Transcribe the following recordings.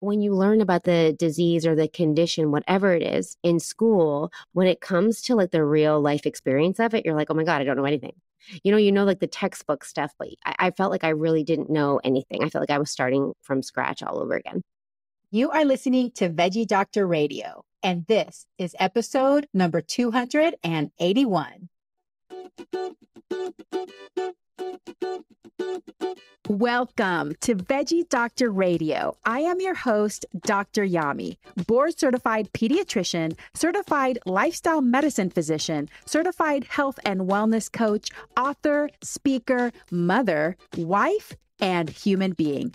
when you learn about the disease or the condition, whatever it is in school, when it comes to like the real life experience of it, you're like, oh my God, I don't know anything. You know, you know, like the textbook stuff, but I, I felt like I really didn't know anything. I felt like I was starting from scratch all over again. You are listening to Veggie Doctor Radio, and this is episode number 281. Welcome to Veggie Doctor Radio. I am your host, Dr. Yami, board certified pediatrician, certified lifestyle medicine physician, certified health and wellness coach, author, speaker, mother, wife, and human being.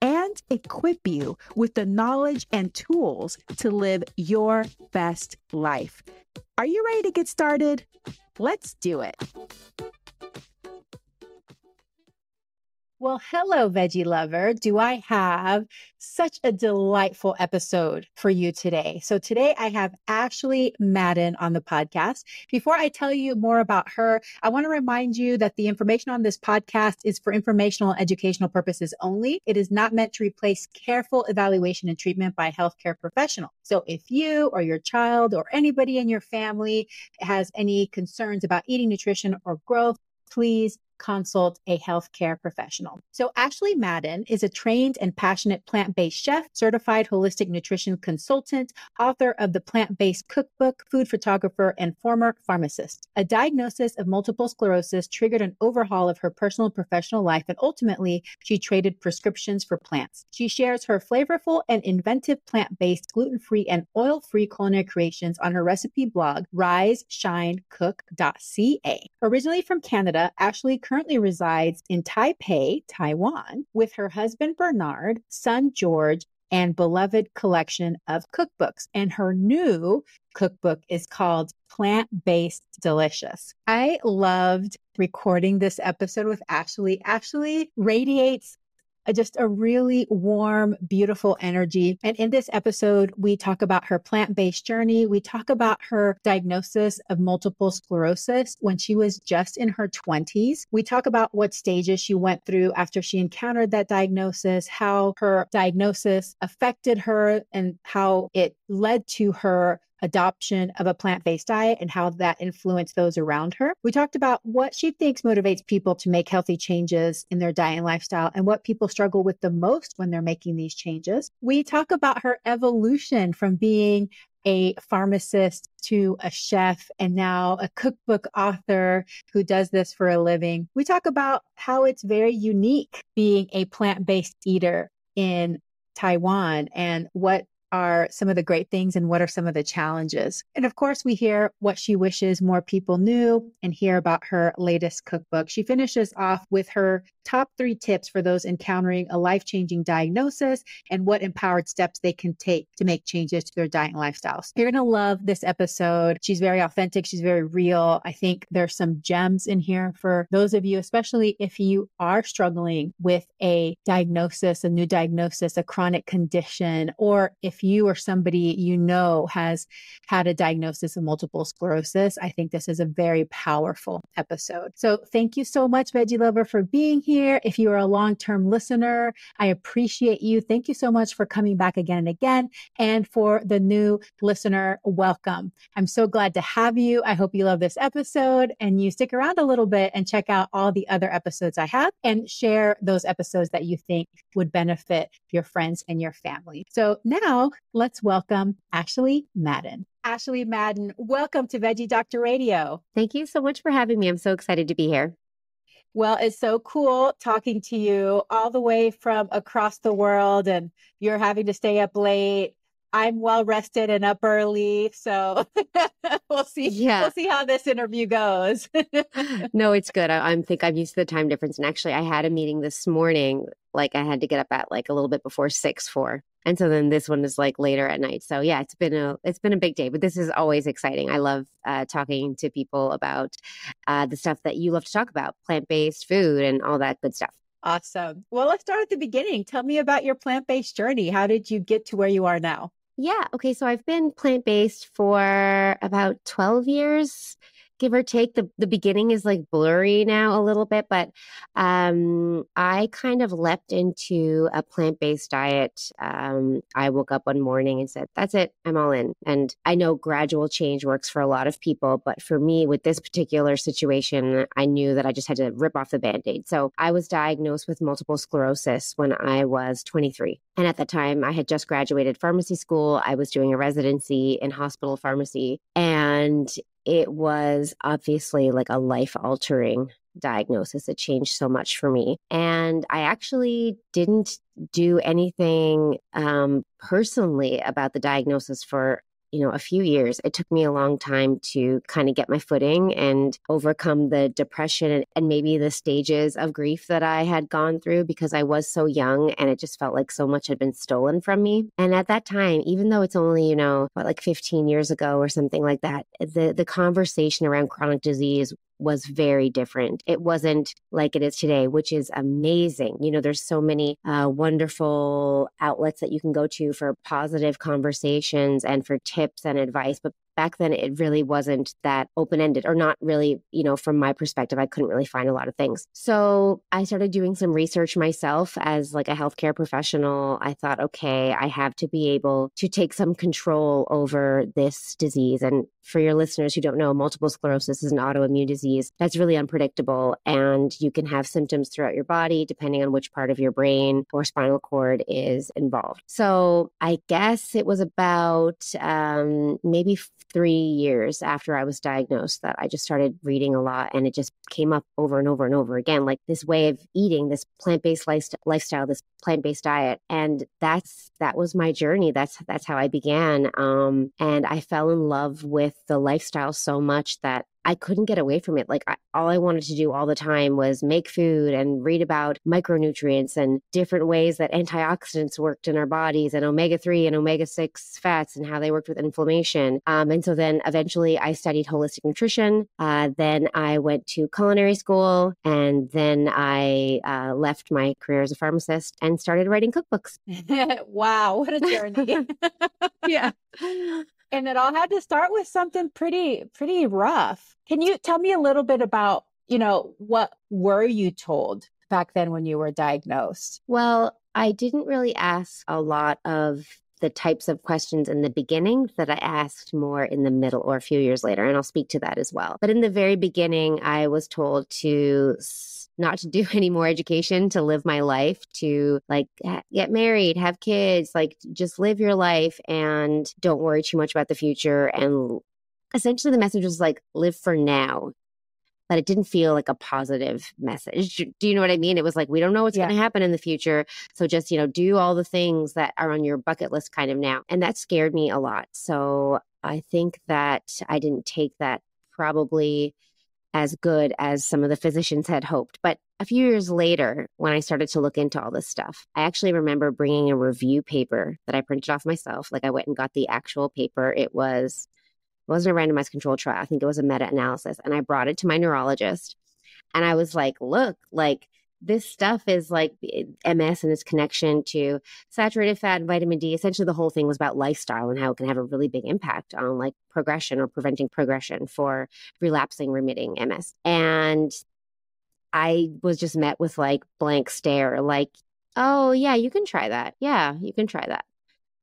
and equip you with the knowledge and tools to live your best life. Are you ready to get started? Let's do it. Well, hello, veggie lover. Do I have such a delightful episode for you today? So, today I have Ashley Madden on the podcast. Before I tell you more about her, I want to remind you that the information on this podcast is for informational and educational purposes only. It is not meant to replace careful evaluation and treatment by a healthcare professional. So, if you or your child or anybody in your family has any concerns about eating, nutrition, or growth, please consult a healthcare professional. So, Ashley Madden is a trained and passionate plant based chef, certified holistic nutrition consultant, author of the Plant Based Cookbook, food photographer, and former pharmacist. A diagnosis of multiple sclerosis triggered an overhaul of her personal and professional life, and ultimately, she traded prescriptions for plants. She shares her flavorful and inventive plant based, gluten free, and oil free culinary creations on her recipe blog, riseshinecook.ca. Originally from Canada, Ashley currently resides in Taipei, Taiwan, with her husband Bernard, son George, and beloved collection of cookbooks. And her new cookbook is called Plant Based Delicious. I loved recording this episode with Ashley. Ashley radiates just a really warm, beautiful energy. And in this episode, we talk about her plant based journey. We talk about her diagnosis of multiple sclerosis when she was just in her 20s. We talk about what stages she went through after she encountered that diagnosis, how her diagnosis affected her, and how it led to her adoption of a plant based diet and how that influenced those around her. We talked about what she thinks motivates people to make healthy changes in their diet and lifestyle and what people struggle with the most when they're making these changes. We talk about her evolution from being a pharmacist to a chef and now a cookbook author who does this for a living. We talk about how it's very unique being a plant based eater in Taiwan and what are some of the great things and what are some of the challenges. And of course, we hear what she wishes more people knew and hear about her latest cookbook. She finishes off with her top three tips for those encountering a life changing diagnosis and what empowered steps they can take to make changes to their diet and lifestyles. You're going to love this episode. She's very authentic, she's very real. I think there's some gems in here for those of you, especially if you are struggling with a diagnosis, a new diagnosis, a chronic condition, or if if you or somebody you know has had a diagnosis of multiple sclerosis, I think this is a very powerful episode. So thank you so much, Veggie Lover, for being here. If you are a long term listener, I appreciate you. Thank you so much for coming back again and again. And for the new listener, welcome. I'm so glad to have you. I hope you love this episode and you stick around a little bit and check out all the other episodes I have and share those episodes that you think would benefit your friends and your family. So now let's welcome Ashley Madden. Ashley Madden, welcome to Veggie Doctor Radio. Thank you so much for having me. I'm so excited to be here. Well, it's so cool talking to you all the way from across the world, and you're having to stay up late. I'm well rested and up early, so we'll see. Yeah. we'll see how this interview goes. no, it's good. I, I'm think I'm used to the time difference, and actually, I had a meeting this morning. Like I had to get up at like a little bit before six for And so then this one is like later at night. So yeah, it's been a it's been a big day, but this is always exciting. I love uh, talking to people about uh, the stuff that you love to talk about, plant based food and all that good stuff. Awesome. Well, let's start at the beginning. Tell me about your plant based journey. How did you get to where you are now? Yeah. Okay. So I've been plant based for about 12 years give or take. The the beginning is like blurry now a little bit, but um, I kind of leapt into a plant based diet. Um, I woke up one morning and said, "That's it, I'm all in." And I know gradual change works for a lot of people, but for me, with this particular situation, I knew that I just had to rip off the band aid. So I was diagnosed with multiple sclerosis when I was 23. And at the time, I had just graduated pharmacy school. I was doing a residency in hospital pharmacy. And it was obviously like a life altering diagnosis. It changed so much for me. And I actually didn't do anything um, personally about the diagnosis for you know, a few years. It took me a long time to kind of get my footing and overcome the depression and, maybe the stages of grief that I had gone through because I was so young and it just felt like so much had been stolen from me. And at that time, even though it's only, you know, what, like 15 years ago or something like that, the the conversation around chronic disease was very different. It wasn't like it is today, which is amazing. You know, there's so many uh, wonderful outlets that you can go to for positive conversations and for tips and advice. But back then it really wasn't that open ended or not really, you know, from my perspective, I couldn't really find a lot of things. So I started doing some research myself as like a healthcare professional. I thought, okay, I have to be able to take some control over this disease. And for your listeners who don't know, multiple sclerosis is an autoimmune disease that's really unpredictable. And you can have symptoms throughout your body depending on which part of your brain or spinal cord is involved. So I guess it was about um, maybe three years after I was diagnosed that I just started reading a lot and it just came up over and over and over again like this way of eating, this plant based lifestyle, this plant based diet. And that's that was my journey. That's that's how I began. Um, and I fell in love with the lifestyle so much that I couldn't get away from it. Like I, all I wanted to do all the time was make food and read about micronutrients and different ways that antioxidants worked in our bodies and omega 3 and omega 6 fats and how they worked with inflammation. Um, and so then eventually I studied holistic nutrition. Uh, then I went to culinary school and then I uh, left my career as a pharmacist and started writing cookbooks. wow, what a journey. yeah. And it all had to start with something pretty, pretty rough. Can you tell me a little bit about, you know, what were you told back then when you were diagnosed? Well, I didn't really ask a lot of the types of questions in the beginning that I asked more in the middle or a few years later. And I'll speak to that as well. But in the very beginning, I was told to not to do any more education, to live my life, to like get married, have kids, like just live your life and don't worry too much about the future. And essentially, the message was like, live for now. But it didn't feel like a positive message. Do you know what I mean? It was like, we don't know what's yeah. going to happen in the future. So just, you know, do all the things that are on your bucket list kind of now. And that scared me a lot. So I think that I didn't take that probably as good as some of the physicians had hoped. But a few years later, when I started to look into all this stuff, I actually remember bringing a review paper that I printed off myself. Like I went and got the actual paper. It was it wasn't a randomized control trial. I think it was a meta analysis, and I brought it to my neurologist, and I was like, "Look, like this stuff is like eh, MS and its connection to saturated fat and vitamin D. Essentially, the whole thing was about lifestyle and how it can have a really big impact on like progression or preventing progression for relapsing, remitting MS. And I was just met with like blank stare, like, oh, yeah, you can try that. Yeah, you can try that.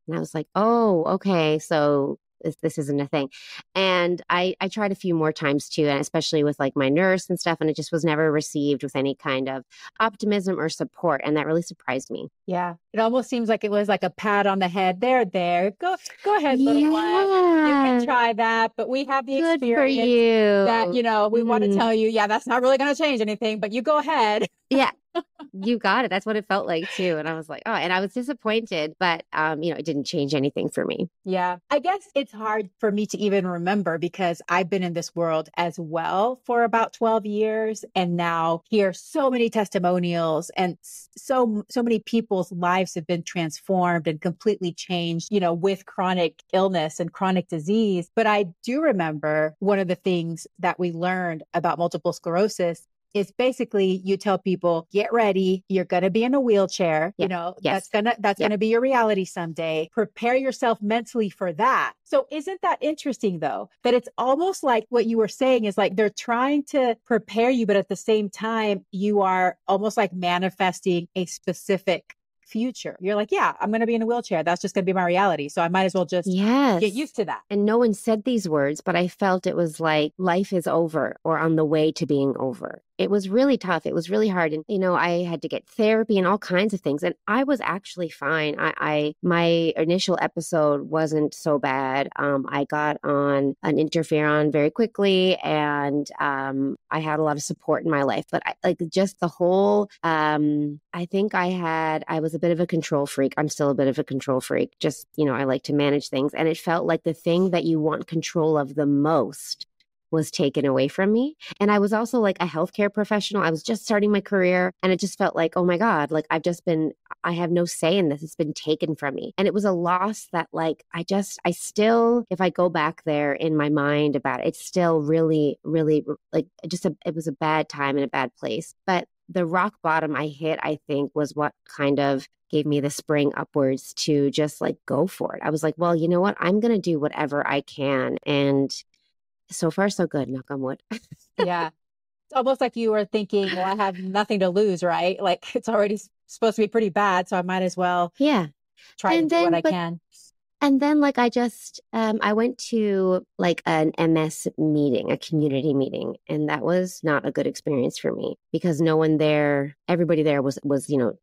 And I was like, oh, okay. So this, this isn't a thing. And I, I tried a few more times too, and especially with like my nurse and stuff, and it just was never received with any kind of optimism or support. And that really surprised me. Yeah. It almost seems like it was like a pat on the head. There, there. Go go ahead, little yeah. one. You can try that. But we have the Good experience for you. that, you know, we mm. want to tell you, yeah, that's not really gonna change anything, but you go ahead. yeah you got it. That's what it felt like too. And I was like, oh, and I was disappointed, but um, you know, it didn't change anything for me. Yeah. I guess it's hard for me to even remember because I've been in this world as well for about 12 years and now hear so many testimonials and so so many people's lives lives have been transformed and completely changed, you know, with chronic illness and chronic disease. But I do remember one of the things that we learned about multiple sclerosis is basically you tell people get ready you're going to be in a wheelchair yeah. you know yes. that's going to that's yeah. going to be your reality someday prepare yourself mentally for that so isn't that interesting though that it's almost like what you were saying is like they're trying to prepare you but at the same time you are almost like manifesting a specific future. You're like, yeah, I'm going to be in a wheelchair. That's just going to be my reality. So I might as well just yes. get used to that. And no one said these words, but I felt it was like life is over or on the way to being over it was really tough. It was really hard. And, you know, I had to get therapy and all kinds of things. And I was actually fine. I, I my initial episode wasn't so bad. Um, I got on an interferon very quickly and um, I had a lot of support in my life. But I, like just the whole, um, I think I had, I was a bit of a control freak. I'm still a bit of a control freak. Just, you know, I like to manage things. And it felt like the thing that you want control of the most was taken away from me. And I was also like a healthcare professional. I was just starting my career and it just felt like, oh my God, like I've just been, I have no say in this. It's been taken from me. And it was a loss that, like, I just, I still, if I go back there in my mind about it, it's still really, really like just a, it was a bad time in a bad place. But the rock bottom I hit, I think, was what kind of gave me the spring upwards to just like go for it. I was like, well, you know what? I'm going to do whatever I can. And so far so good knock on wood. Yeah. It's almost like you were thinking well i have nothing to lose right? Like it's already supposed to be pretty bad so i might as well yeah. try and then, do what but, i can. and then like i just um i went to like an ms meeting a community meeting and that was not a good experience for me because no one there everybody there was was you know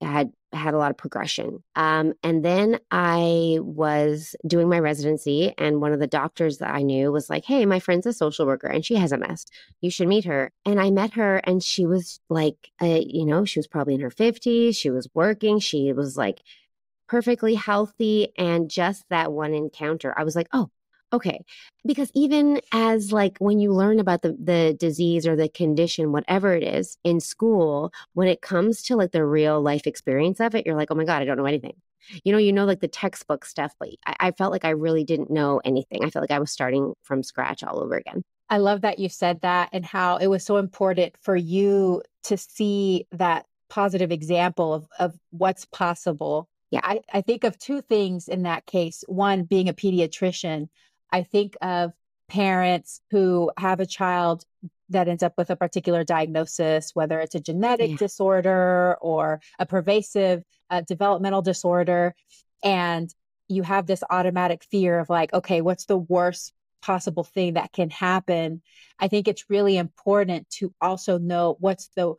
had had a lot of progression. Um, and then I was doing my residency, and one of the doctors that I knew was like, Hey, my friend's a social worker and she has MS. You should meet her. And I met her, and she was like, uh, you know, she was probably in her 50s. She was working. She was like perfectly healthy. And just that one encounter, I was like, Oh, Okay. Because even as like when you learn about the, the disease or the condition, whatever it is in school, when it comes to like the real life experience of it, you're like, oh my God, I don't know anything. You know, you know, like the textbook stuff, but I, I felt like I really didn't know anything. I felt like I was starting from scratch all over again. I love that you said that and how it was so important for you to see that positive example of, of what's possible. Yeah, I, I think of two things in that case. One being a pediatrician, I think of parents who have a child that ends up with a particular diagnosis, whether it's a genetic yeah. disorder or a pervasive uh, developmental disorder. And you have this automatic fear of like, okay, what's the worst possible thing that can happen? I think it's really important to also know what's the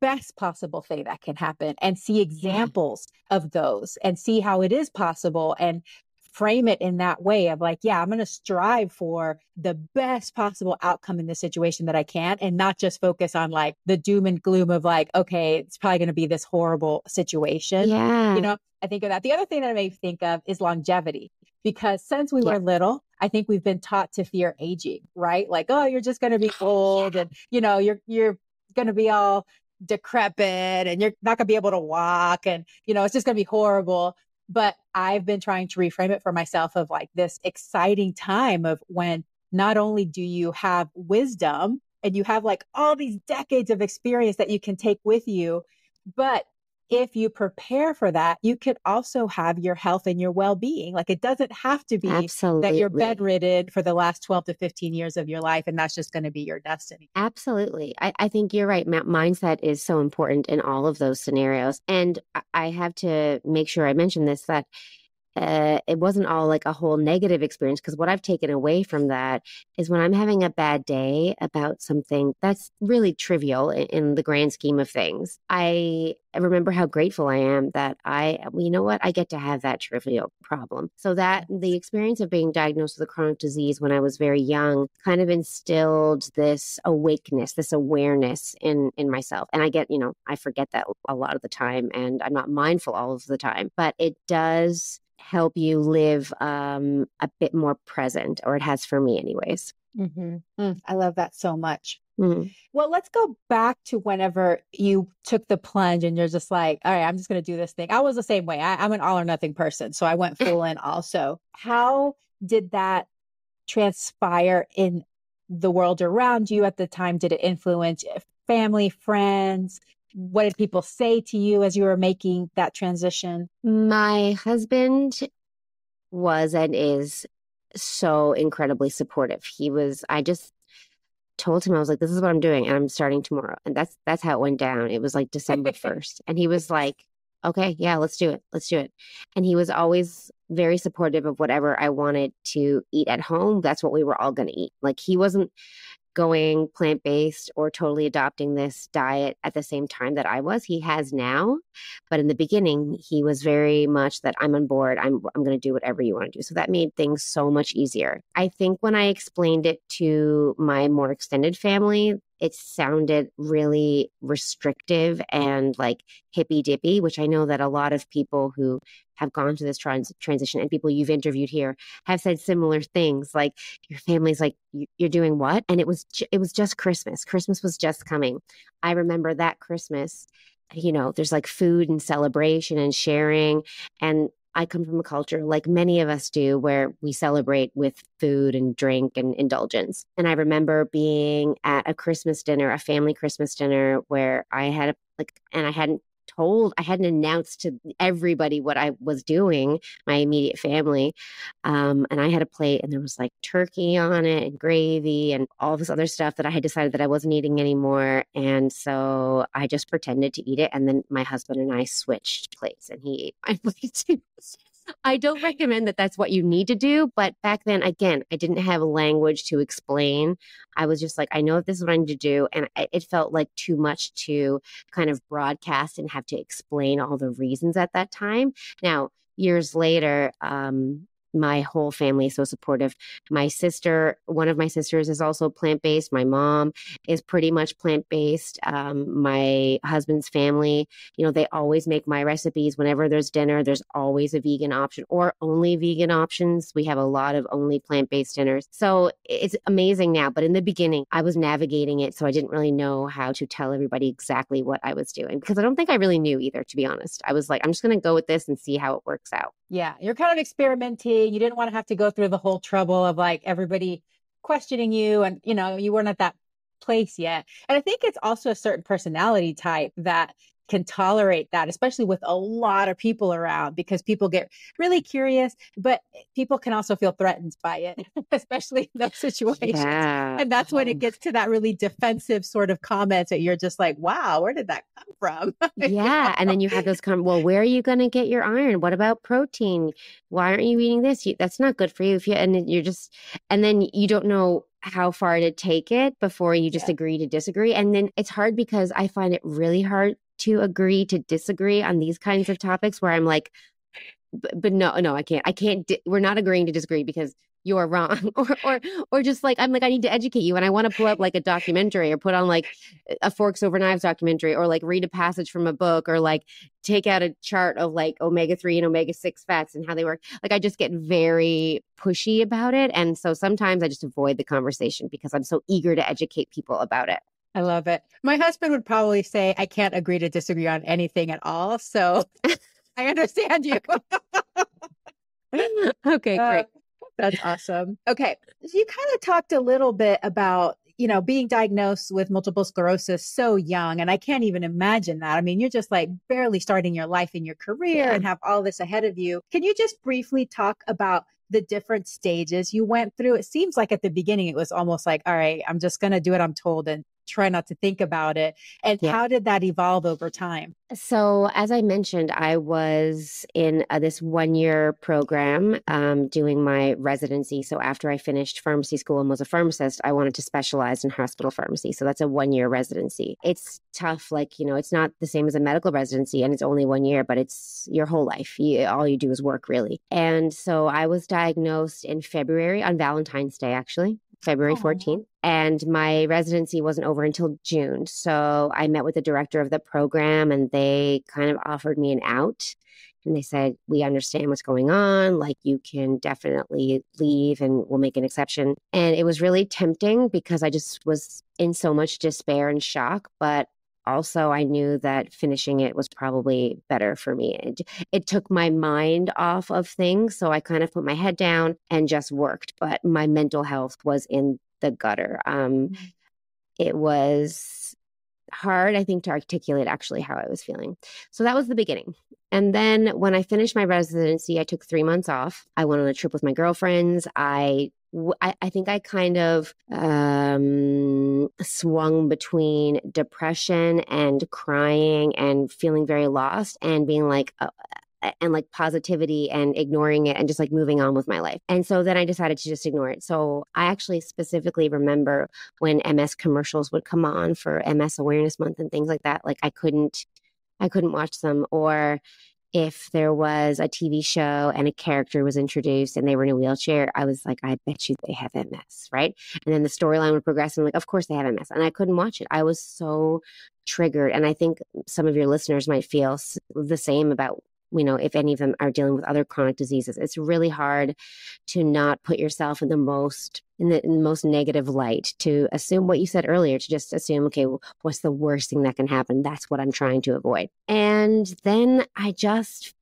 best possible thing that can happen and see examples yeah. of those and see how it is possible and frame it in that way of like, yeah, I'm going to strive for the best possible outcome in this situation that I can and not just focus on like the doom and gloom of like, okay, it's probably going to be this horrible situation. Yeah. You know, I think of that. The other thing that I may think of is longevity because since we yeah. were little, I think we've been taught to fear aging, right? Like, oh, you're just going to be oh, old and, you know, you're, you're going to be all decrepit and you're not going to be able to walk and, you know, it's just going to be horrible. But I've been trying to reframe it for myself of like this exciting time of when not only do you have wisdom and you have like all these decades of experience that you can take with you, but if you prepare for that, you could also have your health and your well being. Like it doesn't have to be Absolutely. that you're bedridden for the last 12 to 15 years of your life and that's just going to be your destiny. Absolutely. I, I think you're right. Mindset is so important in all of those scenarios. And I have to make sure I mention this that uh, it wasn't all like a whole negative experience because what I've taken away from that is when I'm having a bad day about something that's really trivial in, in the grand scheme of things, I remember how grateful I am that I, well, you know what, I get to have that trivial problem. So that the experience of being diagnosed with a chronic disease when I was very young kind of instilled this awakeness, this awareness in in myself. And I get, you know, I forget that a lot of the time, and I'm not mindful all of the time, but it does help you live um, a bit more present, or it has for me, anyways. Mm-hmm. Mm, I love that so much. Mm. Well, let's go back to whenever you took the plunge and you're just like, all right, I'm just going to do this thing. I was the same way. I, I'm an all or nothing person. So I went full in also. How did that transpire in the world around you at the time? Did it influence family, friends? What did people say to you as you were making that transition? My husband was and is so incredibly supportive. He was, I just told him I was like, "This is what I'm doing, and I'm starting tomorrow." And that's that's how it went down. It was like December first, and he was like, "Okay, yeah, let's do it. Let's do it." And he was always very supportive of whatever I wanted to eat at home. That's what we were all going to eat. Like he wasn't going plant based or totally adopting this diet at the same time that I was. He has now, but in the beginning, he was very much that I'm on board. I'm I'm going to do whatever you want to do. So that made things so much easier. I think when I explained it to my more extended family, it sounded really restrictive and like hippy dippy, which I know that a lot of people who have gone through this trans- transition and people you've interviewed here have said similar things. Like your family's like, you're doing what? And it was, it was just Christmas. Christmas was just coming. I remember that Christmas you know, there's like food and celebration and sharing. And I come from a culture like many of us do where we celebrate with food and drink and indulgence. And I remember being at a Christmas dinner, a family Christmas dinner where I had a, like, and I hadn't told, I hadn't announced to everybody what I was doing, my immediate family. Um, and I had a plate and there was like turkey on it and gravy and all this other stuff that I had decided that I wasn't eating anymore. And so I just pretended to eat it. And then my husband and I switched plates and he ate my plate too. I don't recommend that that's what you need to do. But back then, again, I didn't have language to explain. I was just like, I know this is what I need to do. And it felt like too much to kind of broadcast and have to explain all the reasons at that time. Now, years later, um, my whole family is so supportive. My sister, one of my sisters, is also plant based. My mom is pretty much plant based. Um, my husband's family, you know, they always make my recipes. Whenever there's dinner, there's always a vegan option or only vegan options. We have a lot of only plant based dinners. So it's amazing now. But in the beginning, I was navigating it. So I didn't really know how to tell everybody exactly what I was doing because I don't think I really knew either, to be honest. I was like, I'm just going to go with this and see how it works out. Yeah, you're kind of experimenting. You didn't want to have to go through the whole trouble of like everybody questioning you and you know, you weren't at that place yet. And I think it's also a certain personality type that can tolerate that, especially with a lot of people around, because people get really curious, but people can also feel threatened by it, especially in those situations. Yeah. And that's when it um gets to that really defensive sort of comments that you're just like, wow, where did that come from? yeah. And then you have those come, well, where are you going to get your iron? What about protein? Why aren't you eating this? You, that's not good for you. If you, and you're just, and then you don't know how far to take it before you just yeah. agree to disagree. And then it's hard because I find it really hard to agree to disagree on these kinds of topics where I'm like, but, no, no, I can't. I can't. Di- we're not agreeing to disagree because you're wrong or or or just like i'm like i need to educate you and i want to pull up like a documentary or put on like a forks over knives documentary or like read a passage from a book or like take out a chart of like omega-3 and omega-6 fats and how they work like i just get very pushy about it and so sometimes i just avoid the conversation because i'm so eager to educate people about it I love it. My husband would probably say, I can't agree to disagree on anything at all. So I understand you. okay, great. Uh, that's awesome. Okay. So you kind of talked a little bit about, you know, being diagnosed with multiple sclerosis so young. And I can't even imagine that. I mean, you're just like barely starting your life in your career yeah. and have all this ahead of you. Can you just briefly talk about the different stages you went through? It seems like at the beginning it was almost like, all right, I'm just going to do what I'm told and try not to think about it. And yeah. how did that evolve over time? So, as I mentioned, I was in uh, this one year program um, doing my residency. So, after I finished pharmacy school and was a pharmacist, I wanted to specialize in hospital pharmacy. So, that's a one year residency. It's tough. Like, you know, it's not the same as a medical residency and it's only one year, but it's your whole life. You, all you do is work, really. And so, I was diagnosed in February on Valentine's Day, actually. February 14th. And my residency wasn't over until June. So I met with the director of the program and they kind of offered me an out. And they said, We understand what's going on. Like, you can definitely leave and we'll make an exception. And it was really tempting because I just was in so much despair and shock. But also I knew that finishing it was probably better for me. It, it took my mind off of things. So I kind of put my head down and just worked. But my mental health was in the gutter. Um, mm-hmm. It was hard, I think, to articulate actually how I was feeling. So that was the beginning. And then when I finished my residency, I took three months off. I went on a trip with my girlfriends. I I, I think I kind of um, swung between depression and crying and feeling very lost and being like, uh, and like positivity and ignoring it and just like moving on with my life. And so then I decided to just ignore it. So I actually specifically remember when MS commercials would come on for MS Awareness Month and things like that. Like I couldn't, I couldn't watch them or if there was a TV show and a character was introduced and they were in a wheelchair, I was like, I bet you they have MS, right? And then the storyline would progress and I'm like, of course they have MS. And I couldn't watch it. I was so triggered. And I think some of your listeners might feel the same about you know, if any of them are dealing with other chronic diseases, it's really hard to not put yourself in the most in the, most negative light to assume what you said earlier to just assume okay what's the worst thing that can happen? That's what i'm trying to avoid. And then i just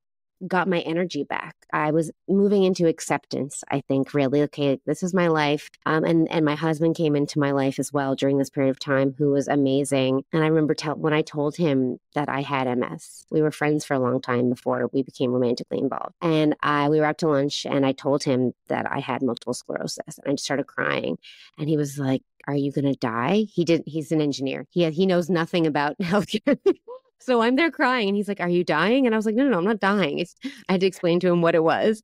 got my energy back. I was moving into acceptance, I think, really. Okay, this is my life. Um, and, and my husband came into my life as well during this period of time, who was amazing. And I remember tell, when I told him that I had MS, we were friends for a long time before we became romantically involved. And I, we were out to lunch and I told him that I had multiple sclerosis. And I just started crying. And he was like, are you going to die? He didn't. He's an engineer. He he knows nothing about healthcare. So I'm there crying and he's like, Are you dying? And I was like, No, no, no, I'm not dying. It's, I had to explain to him what it was.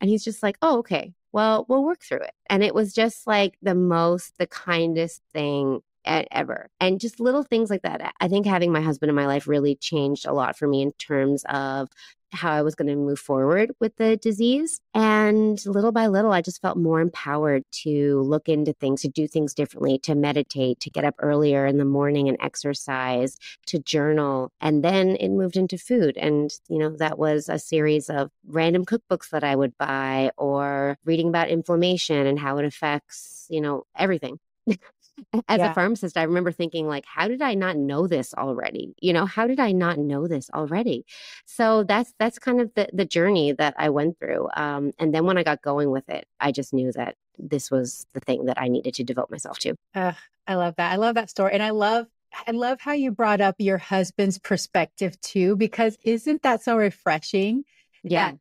And he's just like, Oh, okay. Well, we'll work through it. And it was just like the most, the kindest thing ever. And just little things like that. I think having my husband in my life really changed a lot for me in terms of how I was going to move forward with the disease. And little by little, I just felt more empowered to look into things, to do things differently, to meditate, to get up earlier in the morning and exercise, to journal. And then it moved into food. And, you know, that was a series of random cookbooks that I would buy or reading about inflammation and how it affects, you know, everything. as yeah. a pharmacist, I remember thinking, like, how did I not know this already? You know, how did I not know this already? So that's that's kind of the the journey that I went through. Um, and then when I got going with it, I just knew that this was the thing that I needed to devote myself to. Uh, I love that. I love that story, and I love I love how you brought up your husband's perspective too, because isn't that so refreshing? Yeah.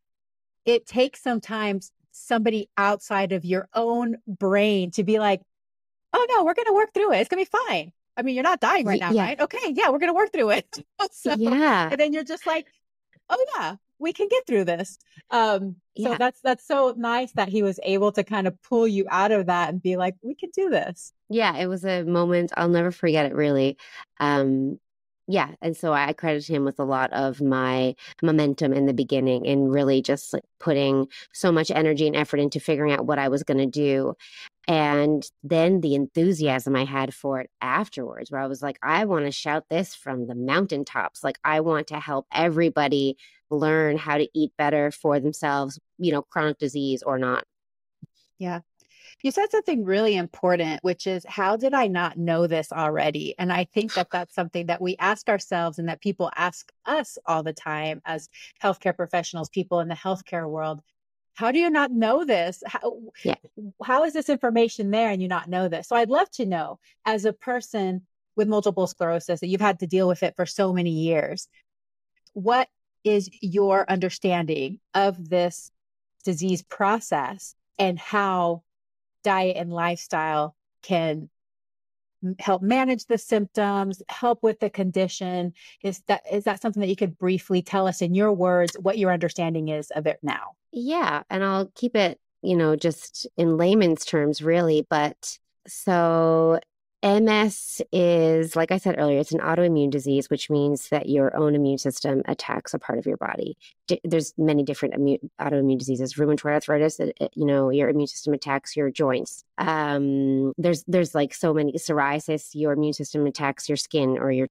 It takes sometimes somebody outside of your own brain to be like, oh no, we're going to work through it. It's going to be fine. I mean, you're not dying right now, yeah. right? Okay, yeah, we're going to work through it. so, yeah. And then you're just like, oh yeah, we can get through this. Um, so yeah. that's that's so nice that he was able to kind of pull you out of that and be like, we can do this. Yeah, it was a moment I'll never forget it. Really, um, yeah and so i credit him with a lot of my momentum in the beginning and really just like putting so much energy and effort into figuring out what i was going to do and then the enthusiasm i had for it afterwards where i was like i want to shout this from the mountaintops like i want to help everybody learn how to eat better for themselves you know chronic disease or not. Yeah you said something really important, which is how did I not know this already? And I think that that's something that we ask ourselves and that people ask us all the time as healthcare professionals, people in the healthcare world. How do you not know this? How, yeah. how is this information there and you not know this? So I'd love to know as a person with multiple sclerosis that you've had to deal with it for so many years, what is your understanding of this disease process and how diet and lifestyle can help manage the symptoms help with the condition. Is that is that something that you could briefly tell us in your words what your understanding is of it now? Yeah and i'll keep it you know just in layman's terms really but so MS is, like I said earlier, it's an autoimmune disease, which means that your own immune system attacks a part of your body. D- there's many different immune, autoimmune diseases. Rheumatoid arthritis, it, it, you know, your immune system attacks your joints. Um, there's there's like so many psoriasis. Your immune system attacks your skin or your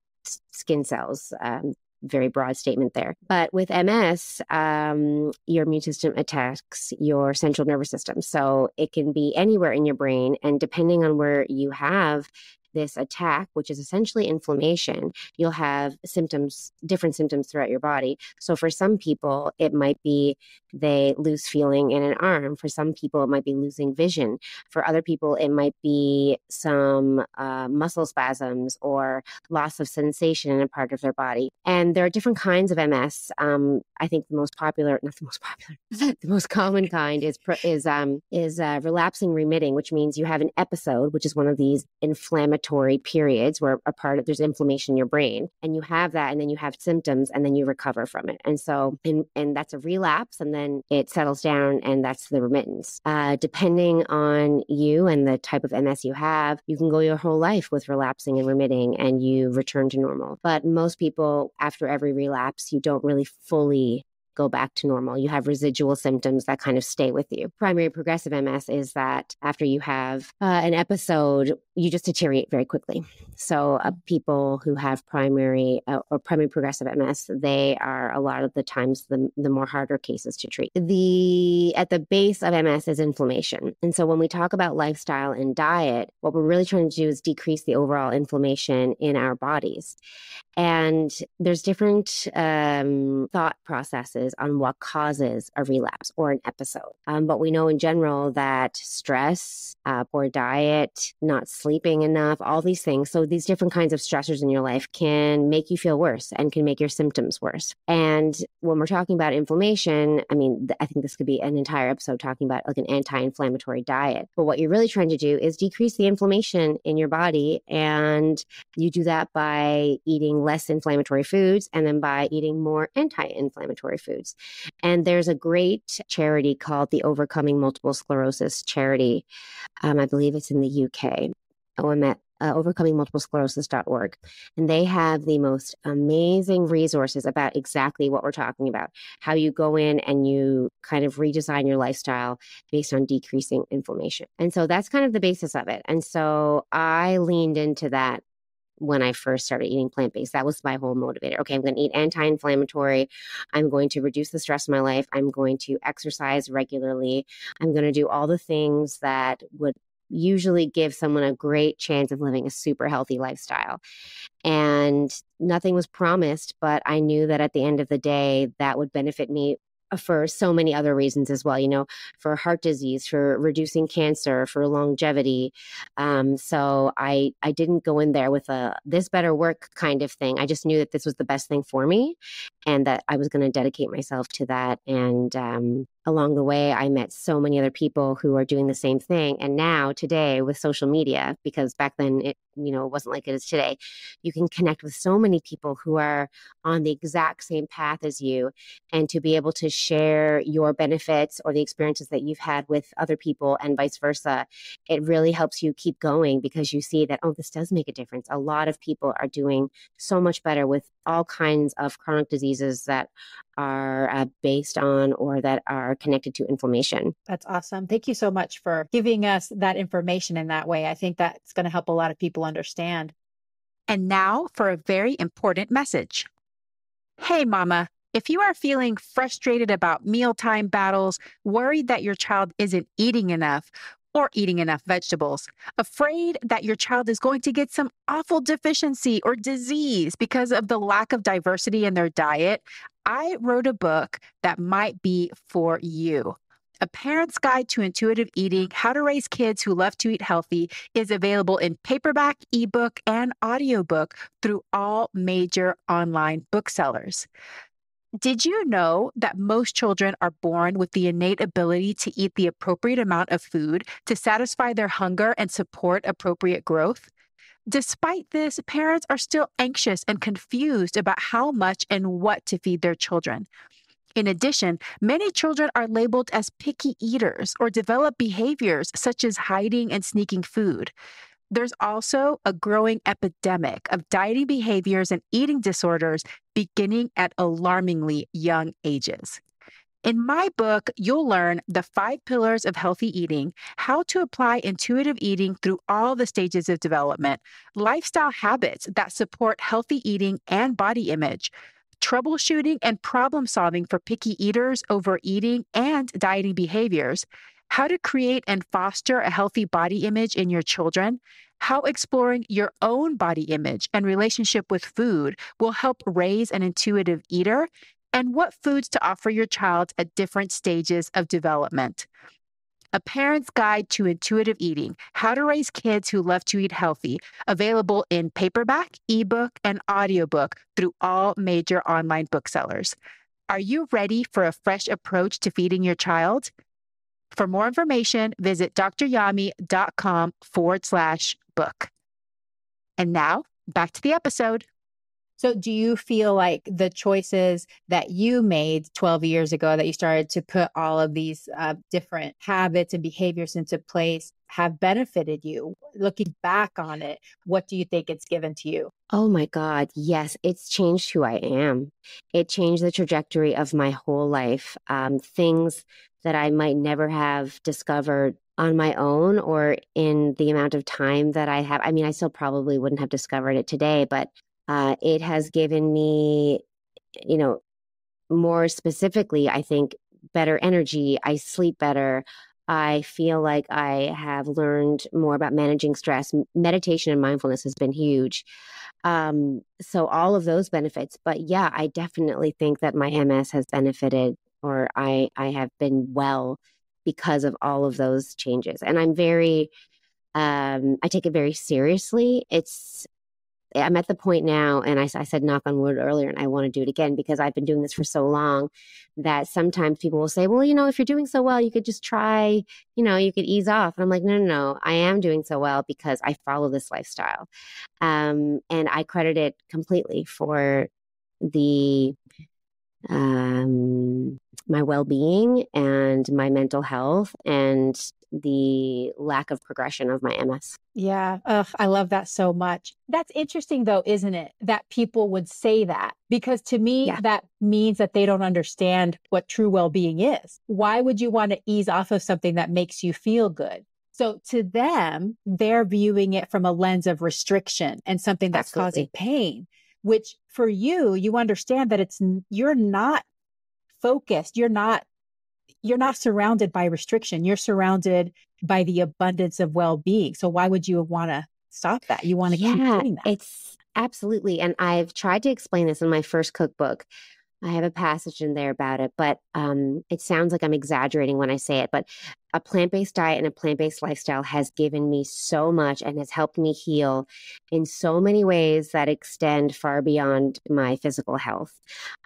skin cells. Um, very broad statement there. But with MS, um, your immune system attacks your central nervous system. So it can be anywhere in your brain. And depending on where you have this attack, which is essentially inflammation, you'll have symptoms, different symptoms throughout your body. So for some people, it might be they lose feeling in an arm. For some people, it might be losing vision. For other people, it might be some uh, muscle spasms or loss of sensation in a part of their body. And there are different kinds of MS. Um, I think the most popular, not the most popular, the most common kind is is um, is uh, relapsing remitting, which means you have an episode, which is one of these inflammatory periods where a part of there's inflammation in your brain, and you have that, and then you have symptoms, and then you recover from it. And so, and and that's a relapse, and then then it settles down and that's the remittance. Uh, depending on you and the type of MS you have, you can go your whole life with relapsing and remitting and you return to normal. But most people, after every relapse, you don't really fully go back to normal. You have residual symptoms that kind of stay with you. Primary progressive MS is that after you have uh, an episode, you just deteriorate very quickly. So, uh, people who have primary uh, or primary progressive MS, they are a lot of the times the, the more harder cases to treat. The at the base of MS is inflammation, and so when we talk about lifestyle and diet, what we're really trying to do is decrease the overall inflammation in our bodies. And there's different um, thought processes on what causes a relapse or an episode. Um, but we know in general that stress, uh, poor diet, not sleeping enough, all these things. So these different kinds of stressors in your life can make you feel worse and can make your symptoms worse. And when we're talking about inflammation, I mean, I think this could be an entire episode talking about like an anti-inflammatory diet. But what you're really trying to do is decrease the inflammation in your body, and you do that by eating less inflammatory foods and then by eating more anti-inflammatory foods. And there's a great charity called the Overcoming Multiple Sclerosis Charity. Um, I believe it's in the UK. OMS, uh, overcomingmultiplesclerosis.org. And they have the most amazing resources about exactly what we're talking about how you go in and you kind of redesign your lifestyle based on decreasing inflammation. And so that's kind of the basis of it. And so I leaned into that when I first started eating plant based. That was my whole motivator. Okay, I'm going to eat anti inflammatory. I'm going to reduce the stress in my life. I'm going to exercise regularly. I'm going to do all the things that would usually give someone a great chance of living a super healthy lifestyle. And nothing was promised, but I knew that at the end of the day, that would benefit me for so many other reasons as well, you know, for heart disease, for reducing cancer, for longevity. Um, so I I didn't go in there with a this better work kind of thing. I just knew that this was the best thing for me, and that I was going to dedicate myself to that. And um, along the way, I met so many other people who are doing the same thing. And now, today, with social media, because back then it, you know, wasn't like it is today, you can connect with so many people who are on the exact same path as you. And to be able to share your benefits or the experiences that you've had with other people and vice versa, it really helps you keep going because you see that, oh, this does make a difference. A lot of people are doing so much better with all kinds of chronic diseases that are uh, based on or that are connected to inflammation. That's awesome. Thank you so much for giving us that information in that way. I think that's going to help a lot of people understand. And now for a very important message. Hey, Mama. If you are feeling frustrated about mealtime battles, worried that your child isn't eating enough, or eating enough vegetables, afraid that your child is going to get some awful deficiency or disease because of the lack of diversity in their diet, I wrote a book that might be for you. A Parent's Guide to Intuitive Eating How to Raise Kids Who Love to Eat Healthy is available in paperback, ebook, and audiobook through all major online booksellers. Did you know that most children are born with the innate ability to eat the appropriate amount of food to satisfy their hunger and support appropriate growth? Despite this, parents are still anxious and confused about how much and what to feed their children. In addition, many children are labeled as picky eaters or develop behaviors such as hiding and sneaking food. There's also a growing epidemic of dieting behaviors and eating disorders beginning at alarmingly young ages. In my book, you'll learn the five pillars of healthy eating, how to apply intuitive eating through all the stages of development, lifestyle habits that support healthy eating and body image, troubleshooting and problem solving for picky eaters, overeating, and dieting behaviors, how to create and foster a healthy body image in your children, how exploring your own body image and relationship with food will help raise an intuitive eater, and what foods to offer your child at different stages of development. A Parent's Guide to Intuitive Eating How to Raise Kids Who Love to Eat Healthy, available in paperback, ebook, and audiobook through all major online booksellers. Are you ready for a fresh approach to feeding your child? For more information, visit doctoryami.com forward slash book. And now back to the episode. So, do you feel like the choices that you made 12 years ago that you started to put all of these uh, different habits and behaviors into place have benefited you? Looking back on it, what do you think it's given to you? Oh my God. Yes, it's changed who I am. It changed the trajectory of my whole life. Um, things that I might never have discovered on my own or in the amount of time that I have. I mean, I still probably wouldn't have discovered it today, but uh, it has given me, you know, more specifically, I think, better energy. I sleep better. I feel like I have learned more about managing stress. Meditation and mindfulness has been huge. Um, so, all of those benefits. But yeah, I definitely think that my MS has benefited or I, I have been well because of all of those changes. And I'm very, um, I take it very seriously. It's I'm at the point now, and I, I, said knock on wood earlier, and I want to do it again because I've been doing this for so long that sometimes people will say, well, you know, if you're doing so well, you could just try, you know, you could ease off. And I'm like, no, no, no, I am doing so well because I follow this lifestyle. Um, and I credit it completely for the um, my well being and my mental health and the lack of progression of my MS. Yeah. Ugh, I love that so much. That's interesting, though, isn't it? That people would say that because to me, yeah. that means that they don't understand what true well being is. Why would you want to ease off of something that makes you feel good? So to them, they're viewing it from a lens of restriction and something that's Absolutely. causing pain, which for you, you understand that it's, you're not focused. You're not you're not surrounded by restriction. You're surrounded by the abundance of well-being. So why would you want to stop that? You want to yeah, keep doing that. It's absolutely. And I've tried to explain this in my first cookbook. I have a passage in there about it, but um, it sounds like I'm exaggerating when I say it. But a plant based diet and a plant based lifestyle has given me so much and has helped me heal in so many ways that extend far beyond my physical health.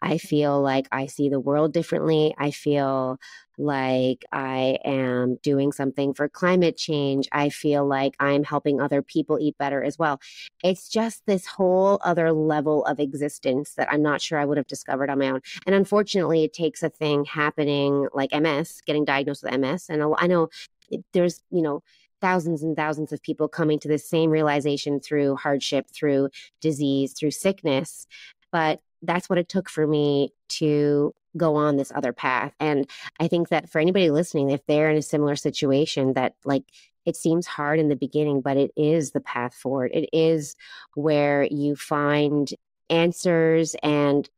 I feel like I see the world differently. I feel like I am doing something for climate change. I feel like I'm helping other people eat better as well. It's just this whole other level of existence that I'm not sure I would have discovered on my own. And unfortunately, it takes a thing happening like MS, getting diagnosed with MS. And I know there's, you know, thousands and thousands of people coming to the same realization through hardship, through disease, through sickness. But that's what it took for me to go on this other path. And I think that for anybody listening, if they're in a similar situation that like it seems hard in the beginning, but it is the path forward. It is where you find answers and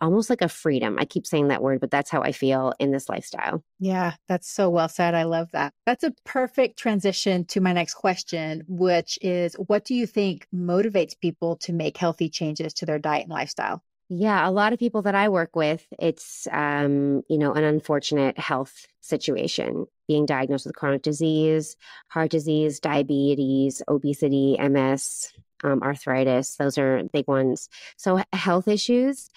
almost like a freedom. I keep saying that word, but that's how I feel in this lifestyle. Yeah, that's so well said. I love that. That's a perfect transition to my next question, which is what do you think motivates people to make healthy changes to their diet and lifestyle? Yeah, a lot of people that I work with, it's um, you know, an unfortunate health situation, being diagnosed with chronic disease, heart disease, diabetes, obesity, MS, um, arthritis. Those are big ones. So health issues.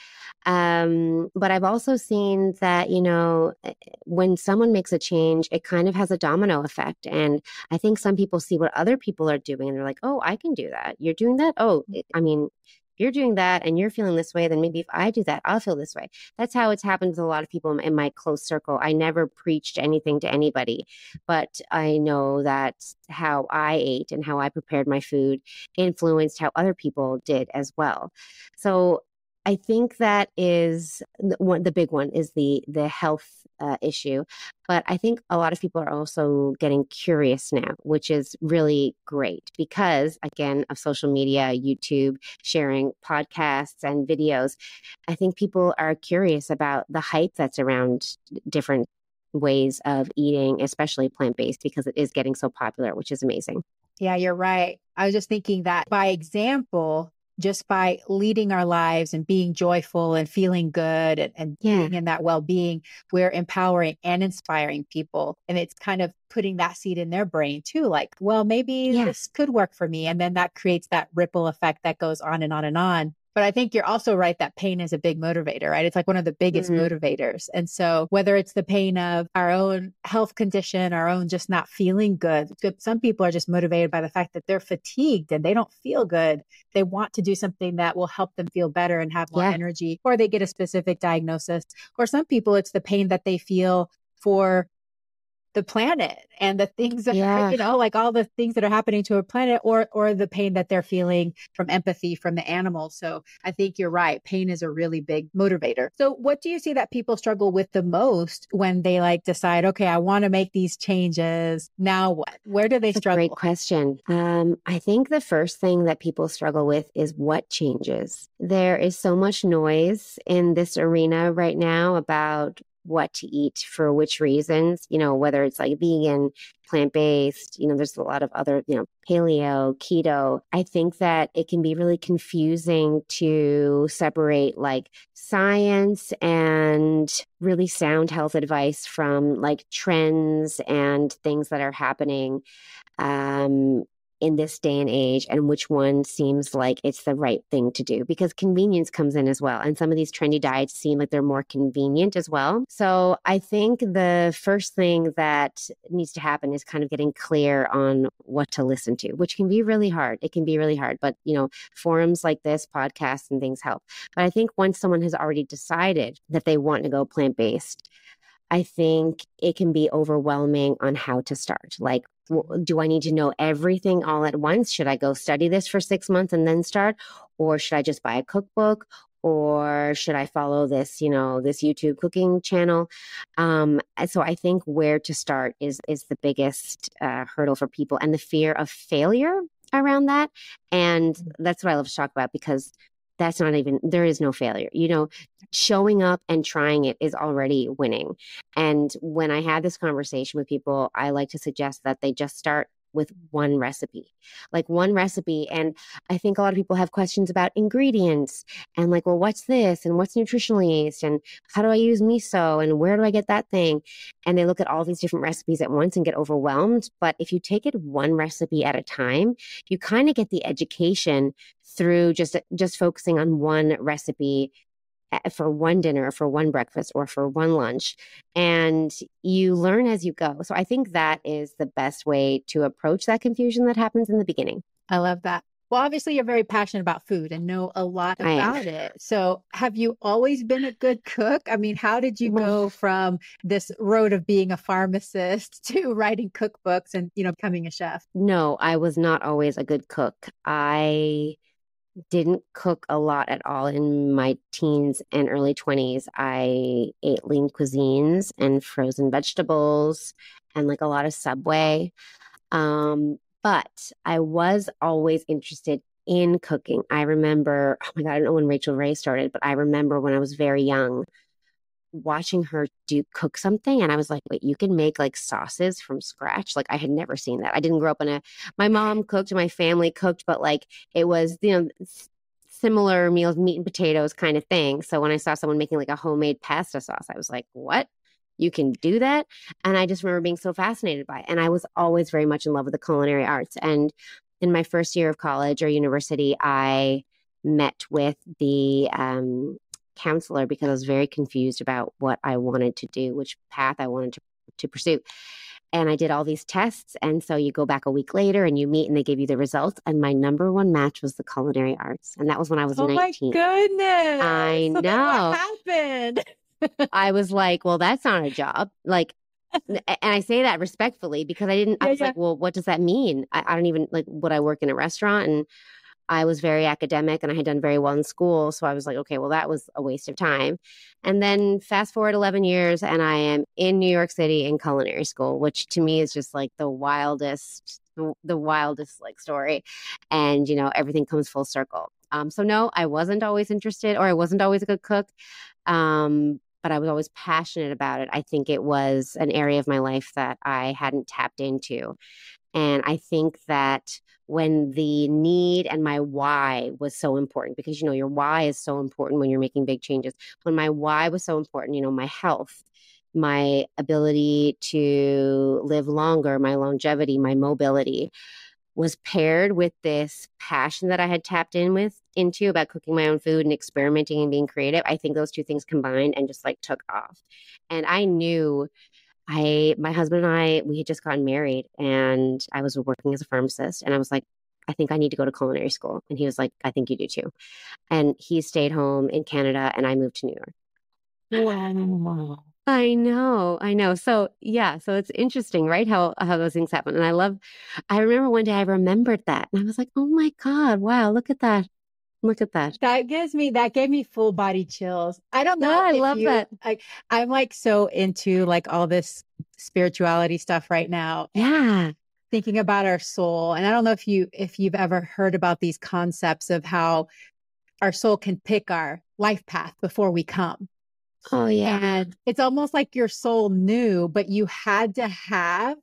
Um, but I've also seen that, you know, eh, when someone makes a change, it kind of has a domino effect. And I think some people see what other people are doing and they're like, oh, I can do that. You're doing that? Oh, I mean, you're doing that and you're feeling this way, then maybe if I do that, I'll feel this way. That's how it's happened with a lot of people in my close circle. I never preached anything to anybody, but I know that how I ate and how I prepared my food influenced how other people did as well. So I think that is the, one, the big one is the the health uh, issue, but I think a lot of people are also getting curious now, which is really great because again of social media, YouTube, sharing podcasts and videos. I think people are curious about the hype that's around different ways of eating, especially plant based, because it is getting so popular, which is amazing. Yeah, you're right. I was just thinking that by example, just by leading our lives and being joyful and feeling good and, and yeah. being in that well being, we're empowering and inspiring people. And it's kind of putting that seed in their brain too like, well, maybe yeah. this could work for me. And then that creates that ripple effect that goes on and on and on. But I think you're also right that pain is a big motivator, right? It's like one of the biggest mm-hmm. motivators. And so whether it's the pain of our own health condition, our own just not feeling good, some people are just motivated by the fact that they're fatigued and they don't feel good. They want to do something that will help them feel better and have more yeah. energy, or they get a specific diagnosis. Or some people, it's the pain that they feel for the planet and the things that yeah. you know like all the things that are happening to a planet or or the pain that they're feeling from empathy from the animals so i think you're right pain is a really big motivator. So what do you see that people struggle with the most when they like decide okay i want to make these changes. Now what? Where do they That's struggle great question. Um, i think the first thing that people struggle with is what changes. There is so much noise in this arena right now about what to eat for which reasons, you know, whether it's like vegan, plant based, you know, there's a lot of other, you know, paleo, keto. I think that it can be really confusing to separate like science and really sound health advice from like trends and things that are happening um, in this day and age and which one seems like it's the right thing to do because convenience comes in as well. And some of these trendy diets seem like they're more convenient as well. So I think the first thing that needs to happen is kind of getting clear on what to listen to, which can be really hard. It can be really hard, but you know, forums like this, podcasts and things help. But I think once someone has already decided that they want to go plant based, I think it can be overwhelming on how to start. Like, do I need to know everything all at once? Should I go study this for six months and then start? Or should I just buy a cookbook? Or should I follow this, you know, this YouTube cooking channel? Um, so I think where to start is is the biggest uh, hurdle for people, and the fear of failure around that. And mm. that's what I love to talk about because that's not even there is no failure you know showing up and trying it is already winning. And when i had this conversation with people i like to suggest that they just start with one recipe, like one recipe. And I think a lot of people have questions about ingredients and like, well, what's this and what's nutritional yeast and how do I use miso and where do I get that thing? And they look at all these different recipes at once and get overwhelmed. But if you take it one recipe at a time, you kind of get the education through just just focusing on one recipe for one dinner, for one breakfast, or for one lunch. And you learn as you go. So I think that is the best way to approach that confusion that happens in the beginning. I love that. Well, obviously, you're very passionate about food and know a lot about it. So, have you always been a good cook? I mean, how did you go from this road of being a pharmacist to writing cookbooks and, you know, becoming a chef? No, I was not always a good cook. I didn't cook a lot at all in my teens and early 20s. I ate lean cuisines and frozen vegetables and like a lot of Subway. Um, but I was always interested in cooking. I remember, oh my God, I don't know when Rachael Ray started, but I remember when I was very young watching her do cook something and I was like, wait, you can make like sauces from scratch. Like I had never seen that. I didn't grow up in a my mom cooked, my family cooked, but like it was, you know, similar meals, meat and potatoes kind of thing. So when I saw someone making like a homemade pasta sauce, I was like, what? You can do that? And I just remember being so fascinated by it. And I was always very much in love with the culinary arts. And in my first year of college or university, I met with the um, counselor because I was very confused about what I wanted to do, which path I wanted to, to pursue. And I did all these tests. And so you go back a week later and you meet and they give you the results. And my number one match was the culinary arts. And that was when I was oh 19. my goodness. I know. what happened? I was like, well, that's not a job. Like, and I say that respectfully because I didn't, I was yeah. like, well, what does that mean? I, I don't even like, would I work in a restaurant? And I was very academic and I had done very well in school. So I was like, okay, well, that was a waste of time. And then fast forward 11 years, and I am in New York City in culinary school, which to me is just like the wildest, the, wildest like story. And, you know, everything comes full circle. Um, so no, I wasn't always interested or I wasn't always a good cook. Um, but I was always passionate about it. I think it was an area of my life that I hadn't tapped into. And I think that when the need and my why was so important, because, you know, your why is so important when you're making big changes. When my why was so important, you know, my health, my ability to live longer, my longevity, my mobility was paired with this passion that I had tapped in with into about cooking my own food and experimenting and being creative. I think those two things combined and just like took off. And I knew I, my husband and I, we had just gotten married and I was working as a pharmacist and I was like, I think I need to go to culinary school. And he was like, I think you do too. And he stayed home in Canada and I moved to New York. Wow. I know, I know. So yeah, so it's interesting, right? How how those things happen. And I love I remember one day I remembered that and I was like, oh my God, wow, look at that. Look at that. That gives me that gave me full body chills. I don't know. Yeah, I love you- that. Like I'm like so into like all this spirituality stuff right now. Yeah. Thinking about our soul. And I don't know if you if you've ever heard about these concepts of how our soul can pick our life path before we come. Oh yeah. And it's almost like your soul knew, but you had to have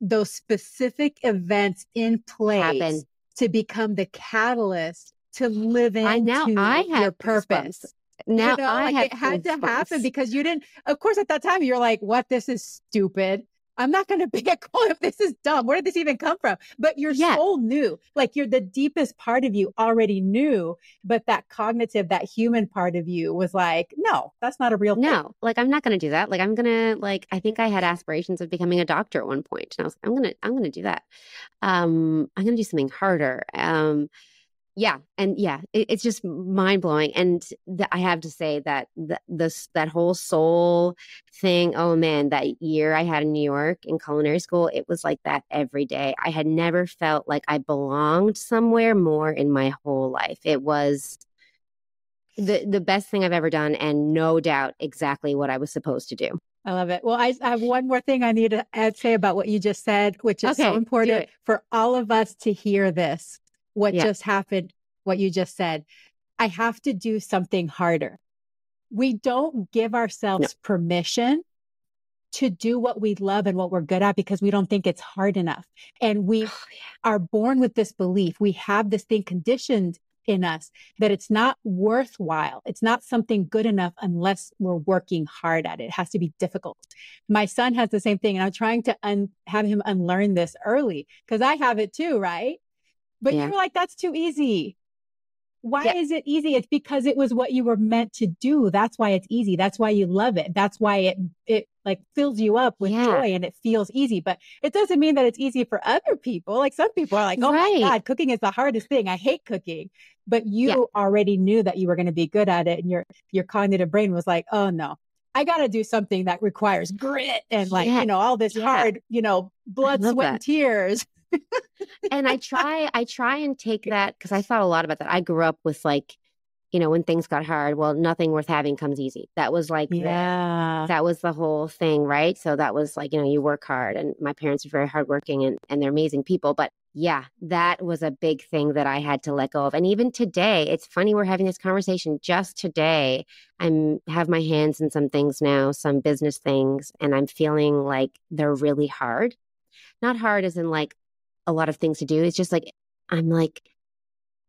those specific events in place Happen. to become the catalyst to live into I now I have your purpose. Now you know, I like have it had to goosebumps. happen because you didn't. Of course, at that time you're like, "What? This is stupid. I'm not going to be a call if this is dumb. Where did this even come from?" But your Yeah. soul knew, like you're the deepest part of you already knew, but that cognitive, that human part of you was like, "No, that's not a real thing." No, like I'm not going to do that. Like I'm going to like I think I had aspirations of becoming a doctor at one point and I was like, I'm going to I'm going to do that. Um I'm going to do something harder. Um yeah, and yeah, it, it's just mind blowing and th- I have to say that th- this that whole soul thing, oh man, that year I had in New York in culinary school, it was like that every day. I had never felt like I belonged somewhere more in my whole life. It was the the best thing I've ever done, and no doubt exactly what I was supposed to do. I love it. Well, I, I have one more thing I need to add, say about what you just said, which is Okay, so important for all of us to hear this. What Yeah. just happened, what you just said. I have to do something harder. We don't give ourselves permission to do what we love and what we're good at because we don't think it's hard enough. And we Oh, are born with this belief. We have this thing conditioned in us that it's not worthwhile. It's not something good enough unless we're working hard at it. It has to be difficult. My son has the same thing, and I'm trying to un- have him unlearn this early because I have it too, right? But Yeah. you're like, that's too easy. Why Yeah. is it easy? It's because it was what you were meant to do. That's why it's easy. That's why you love it. That's why it it like fills you up with Yeah. joy and it feels easy. But it doesn't mean that it's easy for other people. Like some people are like, oh Right. my God, cooking is the hardest thing. I hate cooking. But you already knew that you were going to be good at it. And your your cognitive brain was like, oh no. I got to do something that requires grit and like, you know, all this hard, you know, blood, sweat, and tears. And I try I try and take that because I thought a lot about that. I grew up with like, you know, when things got hard, well, nothing worth having comes easy. That was like the- Yeah. that was the whole thing, right? So that was like, you know, you work hard and my parents are very hardworking and, and they're amazing people. But yeah, that was a big thing that I had to let go of. And even today, it's funny we're having this conversation just today. I'm have my hands in some things now, some business things, and I'm feeling like they're really hard. Not hard as in like a lot of things to do. It's just like I'm like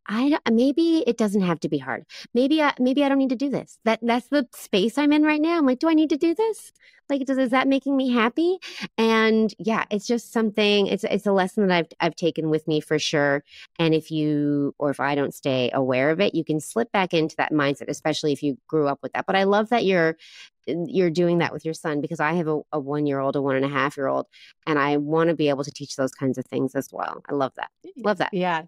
I maybe it doesn't have to be hard. Maybe I maybe I don't need to do this. That that's the space I'm in right now. I'm like, do I need to do this? Like, does is that making me happy? And yeah, it's just something. It's it's a lesson that I've I've taken with me for sure. And if you or if I don't stay aware of it, you can slip back into that mindset, especially if you grew up with that. But I love that you're you're doing that with your son because I have a, a one year old, a one and a half year old, and I want to be able to teach those kinds of things as well. I love that. Love that. Yeah.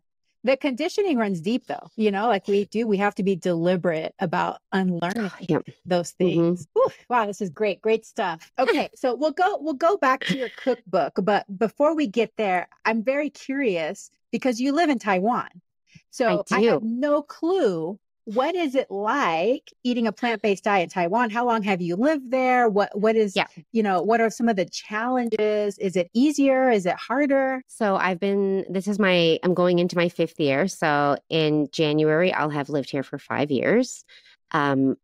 The conditioning runs deep though. You know, like we do, we have to be deliberate about unlearning Yeah. those Mhm. things. Whew, wow, this is great. Great stuff. Okay. So we'll go we'll go back to your cookbook, but before we get there, I'm very curious because you live in Taiwan. So I, I have no clue what is it like eating a plant-based diet in Taiwan? How long have you lived there? What what is yeah. you know, what are some of the challenges? Is it easier? Is it harder? So I've been this is my I'm going into my 5th year. So in January I'll have lived here for 5 years. Um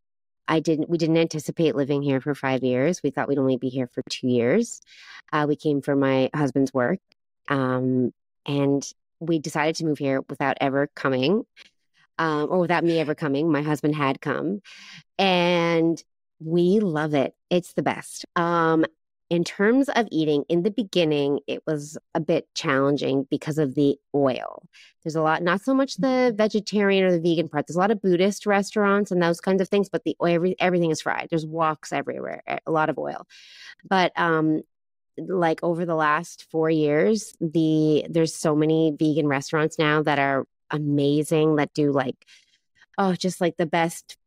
I didn't we didn't anticipate living here for 5 years. We thought we'd only be here for 2 years. Uh, we came for my husband's work. Um and we decided to move here without ever coming um, or without me ever coming. My husband had come, and we love it. It's the best. Um, in terms of eating, in the beginning, it was a bit challenging because of the oil. There's a lot, not so much the mm-hmm. vegetarian or the vegan part. There's a lot of Buddhist restaurants and those kinds of things, but the oil, every, everything is fried. There's woks everywhere, a lot of oil. But um, like over the last four years, the there's so many vegan restaurants now that are amazing that do like oh just like the best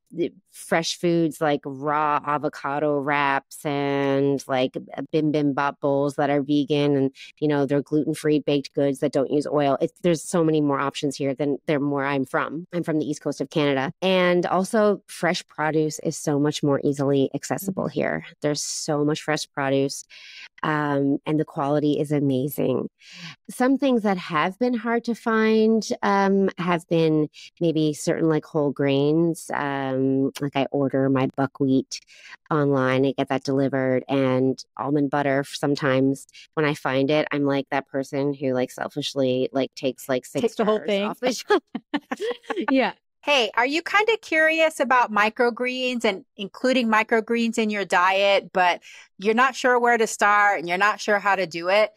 fresh foods like raw avocado wraps and like bibimbap bowls that are vegan and you know they're gluten-free baked goods that don't use oil it's, there's so many more options here than there where i'm from i'm from the east coast of canada and also fresh produce is so much more easily accessible mm-hmm. here there's so much fresh produce um, and the quality is amazing. Some things that have been hard to find um, have been maybe certain like whole grains. Um, like I order my buckwheat online, I get that delivered, and almond butter. Sometimes when I find it, I'm like that person who like selfishly like takes like six takes the whole thing. The yeah. Hey, are you kind of curious about microgreens and including microgreens in your diet, but you're not sure where to start and you're not sure how to do it?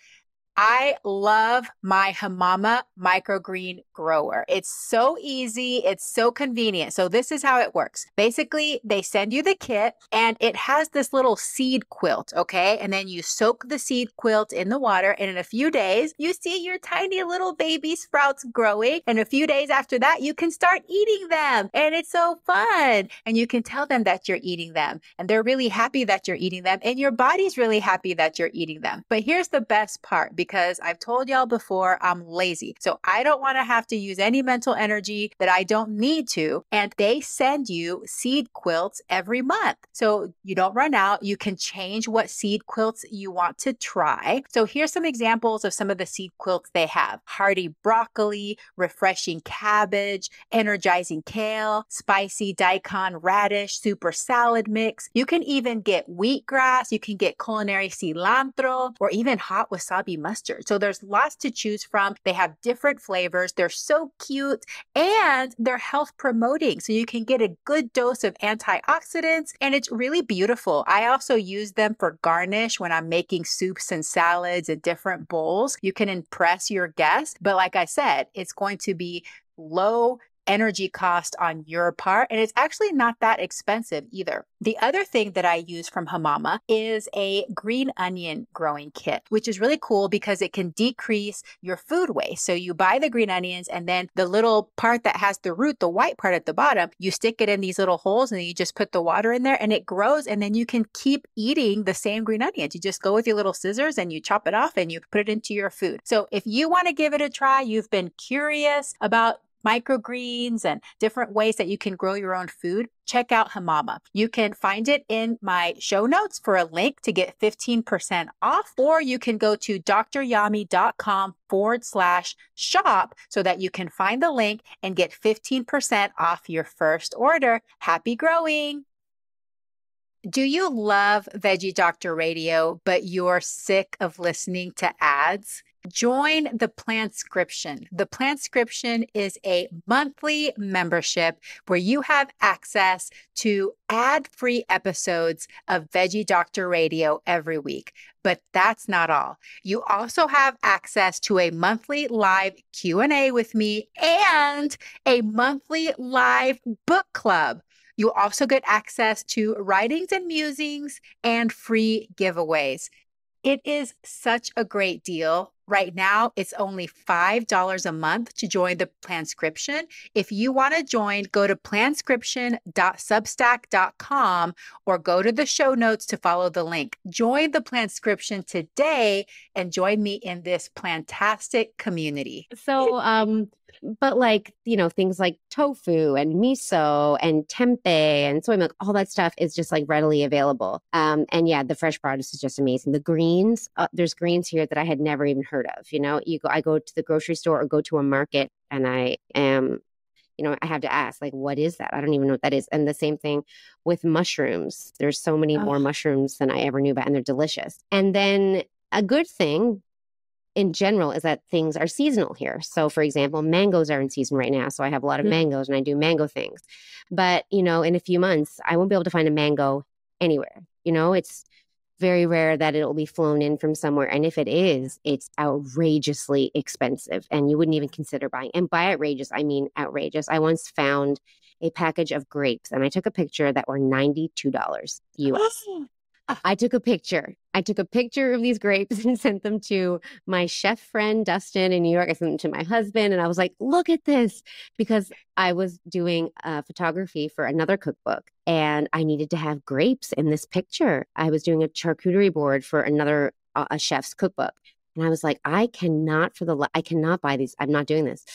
I love my Hamama microgreen grower. It's so easy. It's so convenient. So this is how it works. Basically, they send you the kit and it has this little seed quilt. Okay. And then you soak the seed quilt in the water. And in a few days, you see your tiny little baby sprouts growing. And a few days after that, you can start eating them. And it's so fun. And you can tell them that you're eating them. And they're really happy that you're eating them. And your body's really happy that you're eating them. But here's the best part because I've told y'all before, I'm lazy. So I don't want to have to use any mental energy that I don't need to. And they send you seed quilts every month. So you don't run out. You can change what seed quilts you want to try. So here's some examples of some of the seed quilts they have hearty broccoli, refreshing cabbage, energizing kale, spicy daikon radish, super salad mix. You can even get wheatgrass. You can get culinary cilantro or even hot wasabi mustard mustard. So there's lots to choose from. They have different flavors. They're so cute and they're health promoting. So you can get a good dose of antioxidants and it's really beautiful. I also use them for garnish when I'm making soups and salads and different bowls. You can impress your guests. But like I said, it's going to be low energy cost on your part. And it's actually not that expensive either. The other thing that I use from Hamama is a green onion growing kit, which is really cool because it can decrease your food waste. So you buy the green onions and then the little part that has the root, the white part at the bottom, you stick it in these little holes and you just put the water in there and it grows. And then you can keep eating the same green onions. You just go with your little scissors and you chop it off and you put it into your food. So if you want to give it a try, you've been curious about microgreens and different ways that you can grow your own food, check out Hamama. You can find it in my show notes for a link to get 15% off, or you can go to doctoryami.com forward slash shop so that you can find the link and get 15% off your first order. Happy growing! Do you love Veggie Doctor Radio, but you're sick of listening to ads? Join the Plantscription. The Plantscription is a monthly membership where you have access to ad free episodes of Veggie Doctor Radio every week. But that's not all. You also have access to a monthly live Q&A with me and a monthly live book club. You also get access to writings and musings and free giveaways. It is such a great deal Right now, it's only $5 a month to join the Plantscription. If you want to join, go to plantscription.substack.com or go to the show notes to follow the link. Join the Plantscription today and join me in this plantastic community. So, um, but like, you know, things like tofu and miso and tempeh and soy milk, all that stuff is just like readily available. Um, and yeah, the fresh produce is just amazing. The greens, uh, there's greens here that I had never even heard of. You know, you go, I go to the grocery store or go to a market and I am you know, I have to ask, like, what is that? I don't even know what that is. And the same thing with mushrooms. There's so many oh. more mushrooms than I ever knew about, and they're delicious. And then a good thing in general is that things are seasonal here. So, for example, mangoes are in season right now. So, I have a lot of mm-hmm. mangoes and I do mango things. But, you know, in a few months, I won't be able to find a mango anywhere. You know, it's very rare that it'll be flown in from somewhere. And if it is, it's outrageously expensive and you wouldn't even consider buying. And by outrageous, I mean outrageous. I once found a package of grapes and I took a picture that were $92 US. I took a picture. I took a picture of these grapes and sent them to my chef friend Dustin in New York. I sent them to my husband and I was like, look at this because I was doing uh, photography for another cookbook and I needed to have grapes in this picture. I was doing a charcuterie board for another uh, a chef's cookbook. And I was like, I cannot for the, I cannot buy these. I'm not doing this.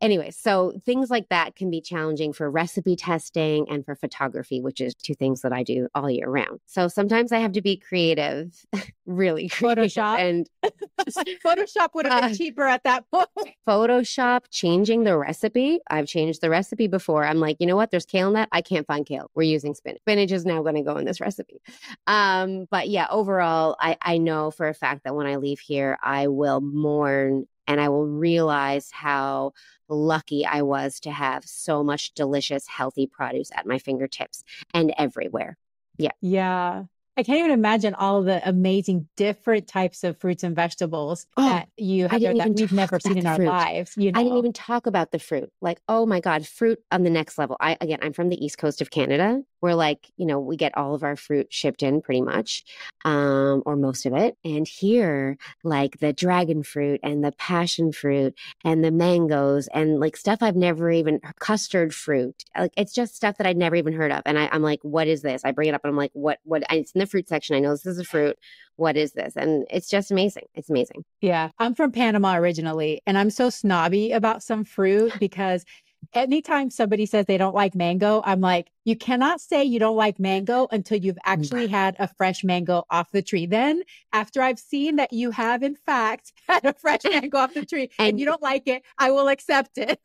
Anyway, so things like that can be challenging for recipe testing and for photography, which is two things that I do all year round. So sometimes I have to be creative, really creative. Photoshop. And Photoshop would have been uh, cheaper at that point. Photoshop, changing the recipe. I've changed the recipe before. I'm like, you know what? There's kale in that. I can't find kale. We're using spinach. Spinach is now going to go in this recipe. Um, but yeah, overall, I, I know for a fact that when I leave here, I will mourn and I will realize how lucky I was to have so much delicious, healthy produce at my fingertips and everywhere. Yeah. Yeah. I can't even imagine all the amazing different types of fruits and vegetables oh, that you have that we've never seen in our fruit. lives. You know? I didn't even talk about the fruit. Like, oh my God, fruit on the next level. I again, I'm from the east coast of Canada we're like, you know, we get all of our fruit shipped in pretty much, um, or most of it. And here, like the dragon fruit and the passion fruit and the mangoes and like stuff I've never even custard fruit. Like it's just stuff that I'd never even heard of. And I, am like, what is this? I bring it up and I'm like, what, what? it's in the fruit section. I know this is a fruit. What is this? And it's just amazing. It's amazing. Yeah. I'm from Panama originally, and I'm so snobby about some fruit because anytime somebody says they don't like mango, I'm like, you cannot say you don't like mango until you've actually had a fresh mango off the tree. Then, after I've seen that you have, in fact, had a fresh mango off the tree and, and you don't like it, I will accept it.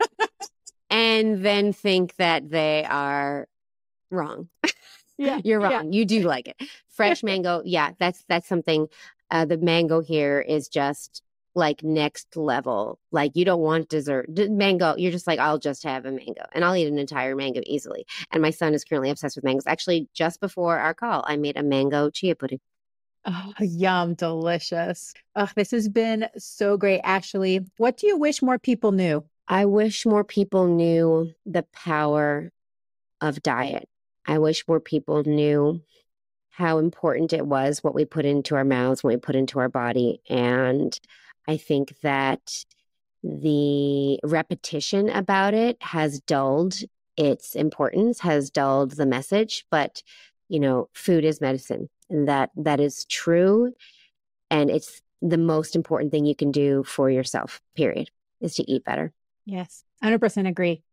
and then think that they are wrong. Yeah, you're wrong. Yeah. You do like it. Fresh mango, yeah, that's that's something. Uh, the mango here is just like next level. Like you don't want dessert mango. You're just like, I'll just have a mango and I'll eat an entire mango easily. And my son is currently obsessed with mangoes. Actually, just before our call, I made a mango chia pudding. Oh, yum, delicious. Oh, this has been so great, Ashley. What do you wish more people knew? I wish more people knew the power of diet. I wish more people knew how important it was what we put into our mouths, what we put into our body. And I think that the repetition about it has dulled its importance, has dulled the message, but you know, food is medicine. And that that is true. And it's the most important thing you can do for yourself, period, is to eat better. Yes. 100% agree.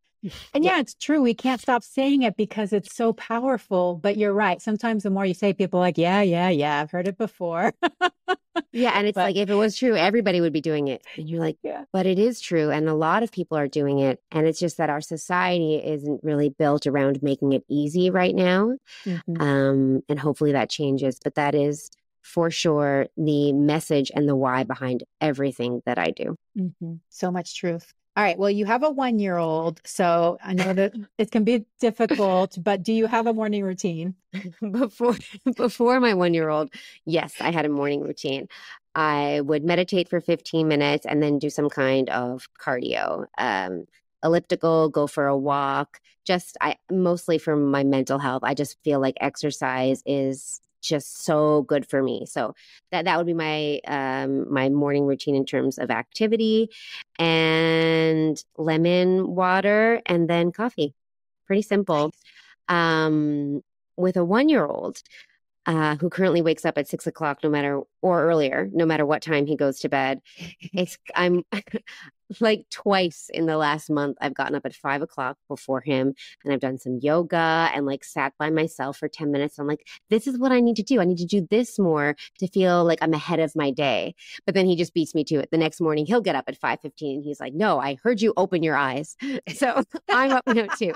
And yeah, it's true. We can't stop saying it because it's so powerful. But you're right. Sometimes the more you say, people like, yeah, yeah, yeah, I've heard it before. yeah. And it's but, like, if it was true, everybody would be doing it. And you're like, yeah. but it is true. And a lot of people are doing it. And it's just that our society isn't really built around making it easy right now. Mm-hmm. Um, and hopefully that changes. But that is for sure the message and the why behind everything that I do. Mm-hmm. So much truth. All right. Well, you have a one year old. So I know that it can be difficult, but do you have a morning routine? before before my one year old, yes, I had a morning routine. I would meditate for 15 minutes and then do some kind of cardio. Um, elliptical, go for a walk. Just I mostly for my mental health. I just feel like exercise is just so good for me. So that that would be my um my morning routine in terms of activity and lemon water and then coffee. Pretty simple. Um with a one year old, uh, who currently wakes up at six o'clock, no matter or earlier, no matter what time he goes to bed. It's I'm like twice in the last month. I've gotten up at five o'clock before him, and I've done some yoga and like sat by myself for ten minutes. I'm like, this is what I need to do. I need to do this more to feel like I'm ahead of my day. But then he just beats me to it. The next morning, he'll get up at five fifteen. and He's like, no, I heard you open your eyes, so I'm up now too.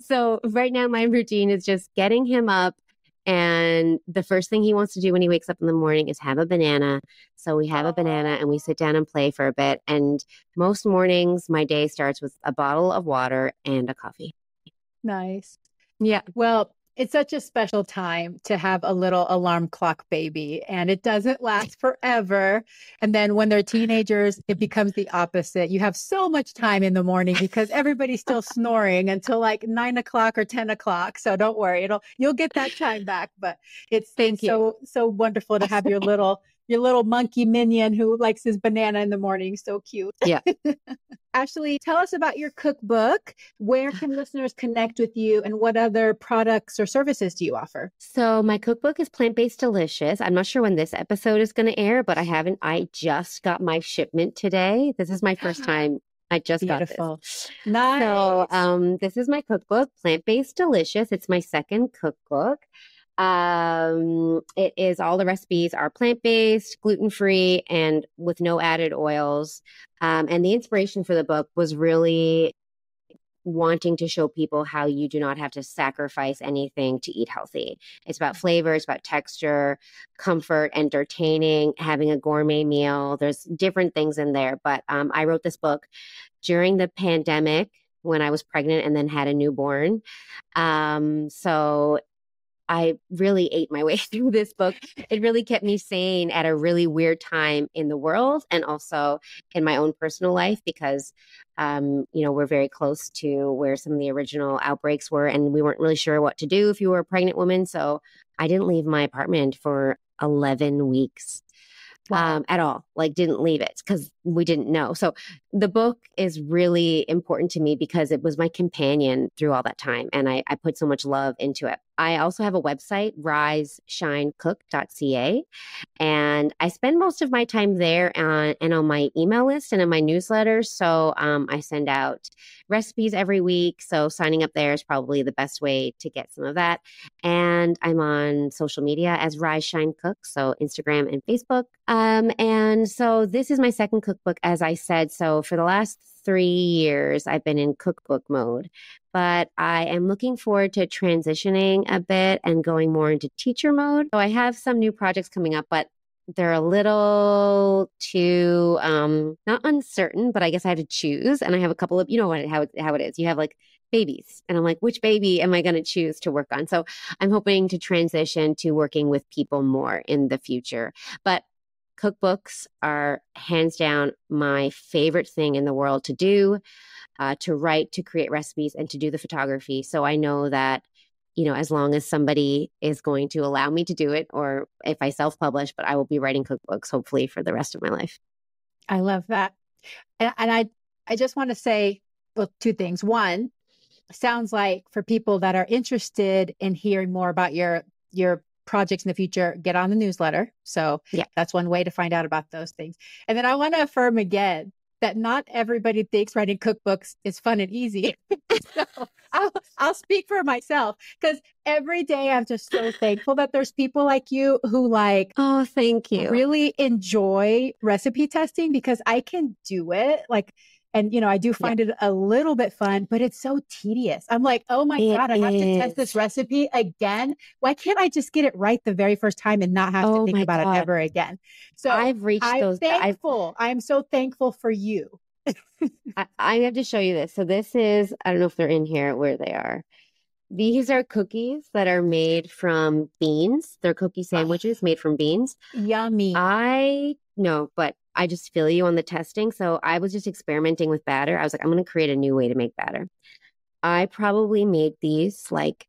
So right now, my routine is just getting him up and the first thing he wants to do when he wakes up in the morning is have a banana. So we have a banana and we sit down and play for a bit. And most mornings, my day starts with a bottle of water and a coffee. Nice. Yeah. Well, it's such a special time to have a little alarm clock baby and it doesn't last forever. And then when they're teenagers it becomes the opposite. You have so much time in the morning because everybody's still snoring until like nine o'clock or 10 o'clock so don't worry it'll you'll get that time back but it's, Thank it's so so wonderful to have your little your little monkey minion who likes his banana in the morning. So cute. Yeah. Ashley, tell us about your cookbook. Where can listeners connect with you and what other products or services do you offer? So, my cookbook is Plant Based Delicious. I'm not sure when this episode is going to air, but I haven't. I just got my shipment today. This is my first time I just Beautiful. got this. Nice. So, um, this is my cookbook, Plant Based Delicious. It's my second cookbook. Um, it is all the recipes are plant based, gluten free, and with no added oils. Um, and the inspiration for the book was really wanting to show people how you do not have to sacrifice anything to eat healthy. It's about flavor, it's about texture, comfort, entertaining, having a gourmet meal. There's different things in there. But um, I wrote this book during the pandemic when I was pregnant and then had a newborn. Um, so I really ate my way through this book. It really kept me sane at a really weird time in the world and also in my own personal life because, um, you know, we're very close to where some of the original outbreaks were, and we weren't really sure what to do if you were a pregnant woman. So I didn't leave my apartment for 11 weeks wow. um, at all. Like, didn't leave it because we didn't know. So, the book is really important to me because it was my companion through all that time. And I, I put so much love into it. I also have a website, riseshinecook.ca. And I spend most of my time there on, and on my email list and in my newsletter. So um, I send out recipes every week. So signing up there is probably the best way to get some of that. And I'm on social media as Rise Shine Cook. So Instagram and Facebook. Um, and so this is my second cookbook, as I said. So for the last three years, I've been in cookbook mode, but I am looking forward to transitioning a bit and going more into teacher mode. So I have some new projects coming up, but they're a little too um not uncertain but i guess i have to choose and i have a couple of you know what how, how it is. You have like babies and i'm like which baby am i going to choose to work on? So i'm hoping to transition to working with people more in the future. But cookbooks are hands down my favorite thing in the world to do, uh, to write, to create recipes, and to do the photography. So I know that, you know, as long as somebody is going to allow me to do it, or if I self publish, but I will be writing cookbooks hopefully for the rest of my life. I love that. And, and I, I just want to say well, two things. One, sounds like for people that are interested in hearing more about your your projects in the future, get on the newsletter. So yeah. that's one way to find out about those things. And then I want to affirm again that not everybody thinks writing cookbooks is fun and easy. so I'll, I'll speak for myself because every day I'm just so thankful that there's people like you who like, oh, thank you, really enjoy recipe testing because I can do it. Like, and, you know, I do find yeah. it a little bit fun, but it's so tedious. I'm like, oh my it God, I have to test this recipe again. Why can't I just get it right the very first time and not have oh to think about God. it ever again? So I've reached I'm those. Thankful. i am so thankful for you. I, I have to show you this. So this is, I don't know if they're in here where they are. These are cookies that are made from beans. They're cookie ah. sandwiches made from beans. Yummy. I know, but I just feel you on the testing. So I was just experimenting with batter. I was like, I'm going to create a new way to make batter. I probably made these like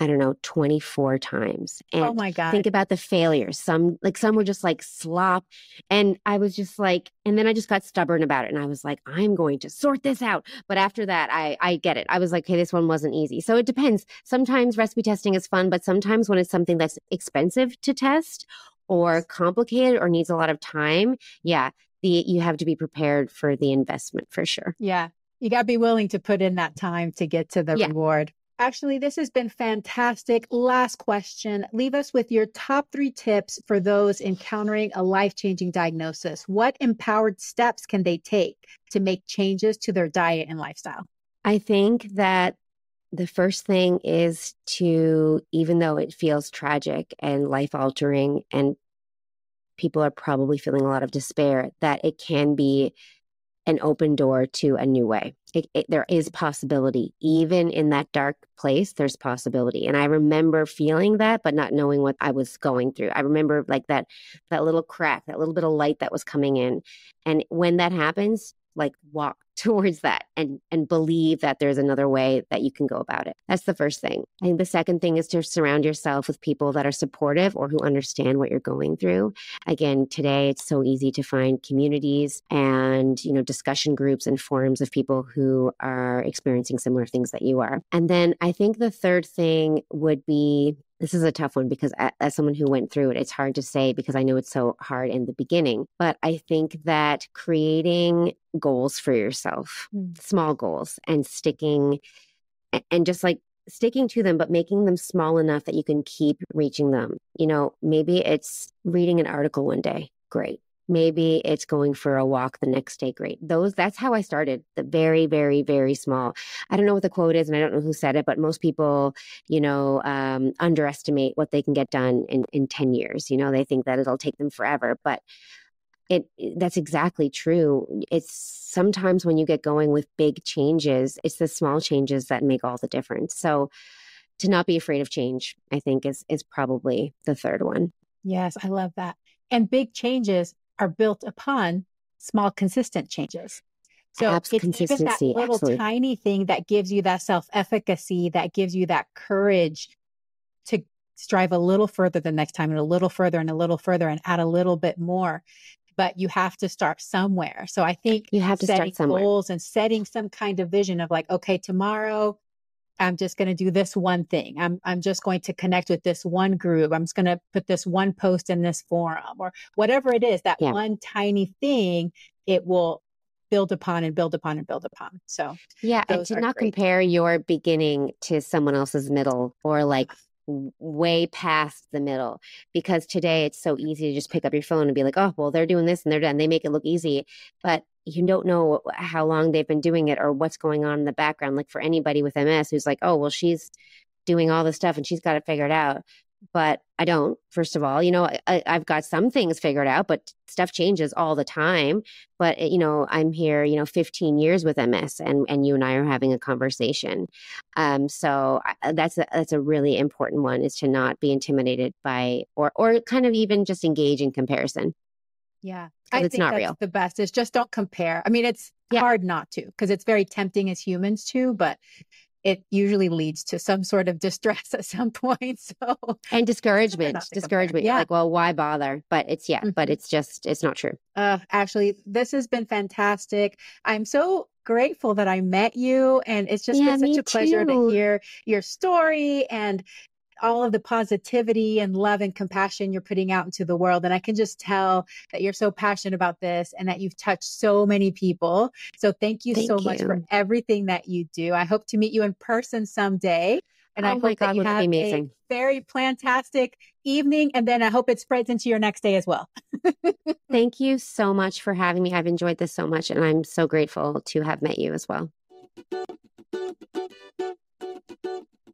I don't know, 24 times. And oh my God. Think about the failures. Some, like, some were just like slop. And I was just like, and then I just got stubborn about it. And I was like, I'm going to sort this out. But after that, I, I get it. I was like, hey, this one wasn't easy. So it depends. Sometimes recipe testing is fun, but sometimes when it's something that's expensive to test or complicated or needs a lot of time, yeah, the, you have to be prepared for the investment for sure. Yeah. You got to be willing to put in that time to get to the yeah. reward. Ashley, this has been fantastic. Last question. Leave us with your top three tips for those encountering a life changing diagnosis. What empowered steps can they take to make changes to their diet and lifestyle? I think that the first thing is to, even though it feels tragic and life altering, and people are probably feeling a lot of despair, that it can be an open door to a new way. It, it, there is possibility. Even in that dark place, there's possibility. And I remember feeling that, but not knowing what I was going through. I remember like that, that little crack, that little bit of light that was coming in. And when that happens, like walk towards that and and believe that there's another way that you can go about it. That's the first thing. I think the second thing is to surround yourself with people that are supportive or who understand what you're going through. Again, today it's so easy to find communities and, you know, discussion groups and forums of people who are experiencing similar things that you are. And then I think the third thing would be this is a tough one because as someone who went through it, it's hard to say because I know it's so hard in the beginning. But I think that creating goals for yourself, mm. small goals, and sticking and just like sticking to them, but making them small enough that you can keep reaching them. You know, maybe it's reading an article one day. Great maybe it's going for a walk the next day great. Those that's how i started the very very very small. I don't know what the quote is and i don't know who said it but most people you know um, underestimate what they can get done in in 10 years you know they think that it'll take them forever but it that's exactly true. It's sometimes when you get going with big changes it's the small changes that make all the difference. So to not be afraid of change i think is is probably the third one. Yes i love that. And big changes are built upon small, consistent changes. So Abs- it's even that little absolutely. tiny thing that gives you that self efficacy, that gives you that courage to strive a little further the next time and a little further and a little further and add a little bit more. But you have to start somewhere. So I think you have to setting start somewhere. goals and setting some kind of vision of like, okay, tomorrow I'm just going to do this one thing. I'm I'm just going to connect with this one group. I'm just going to put this one post in this forum or whatever it is. That yeah. one tiny thing, it will build upon and build upon and build upon. So yeah, and to not great. compare your beginning to someone else's middle or like way past the middle because today it's so easy to just pick up your phone and be like, oh, well, they're doing this and they're done. They make it look easy. But you don't know how long they've been doing it or what's going on in the background. Like for anybody with MS who's like, oh, well, she's doing all this stuff and she's got it figured out but I don't. First of all, you know, I, have got some things figured out, but stuff changes all the time. But you know, I'm here, you know, 15 years with MS, and and you and I are having a conversation. Um, so that's a, that's a really important one is to not be intimidated by or or kind of even just engage in comparison. Yeah, I it's think not that's real. The best is just don't compare. I mean, it's yeah. hard not to because it's very tempting as humans to, but it usually leads to some sort of distress at some point. So and discouragement, discouragement. Yeah. Like, well, why bother? But it's yeah, mm-hmm. but it's just it's not true. Uh, actually, this has been fantastic. I'm so grateful that I met you, and it's just yeah, been such a pleasure too. to hear your story and all of the positivity and love and compassion you're putting out into the world. And I can just tell that you're so passionate about this and that you've touched so many people. So thank you thank so you. much for everything that you do. I hope to meet you in person someday. And oh I hope God, that you have amazing. a very fantastic evening. And then I hope it spreads into your next day as well. Thank you so much for having me. I've enjoyed this so much. And I'm so grateful to have met you as well.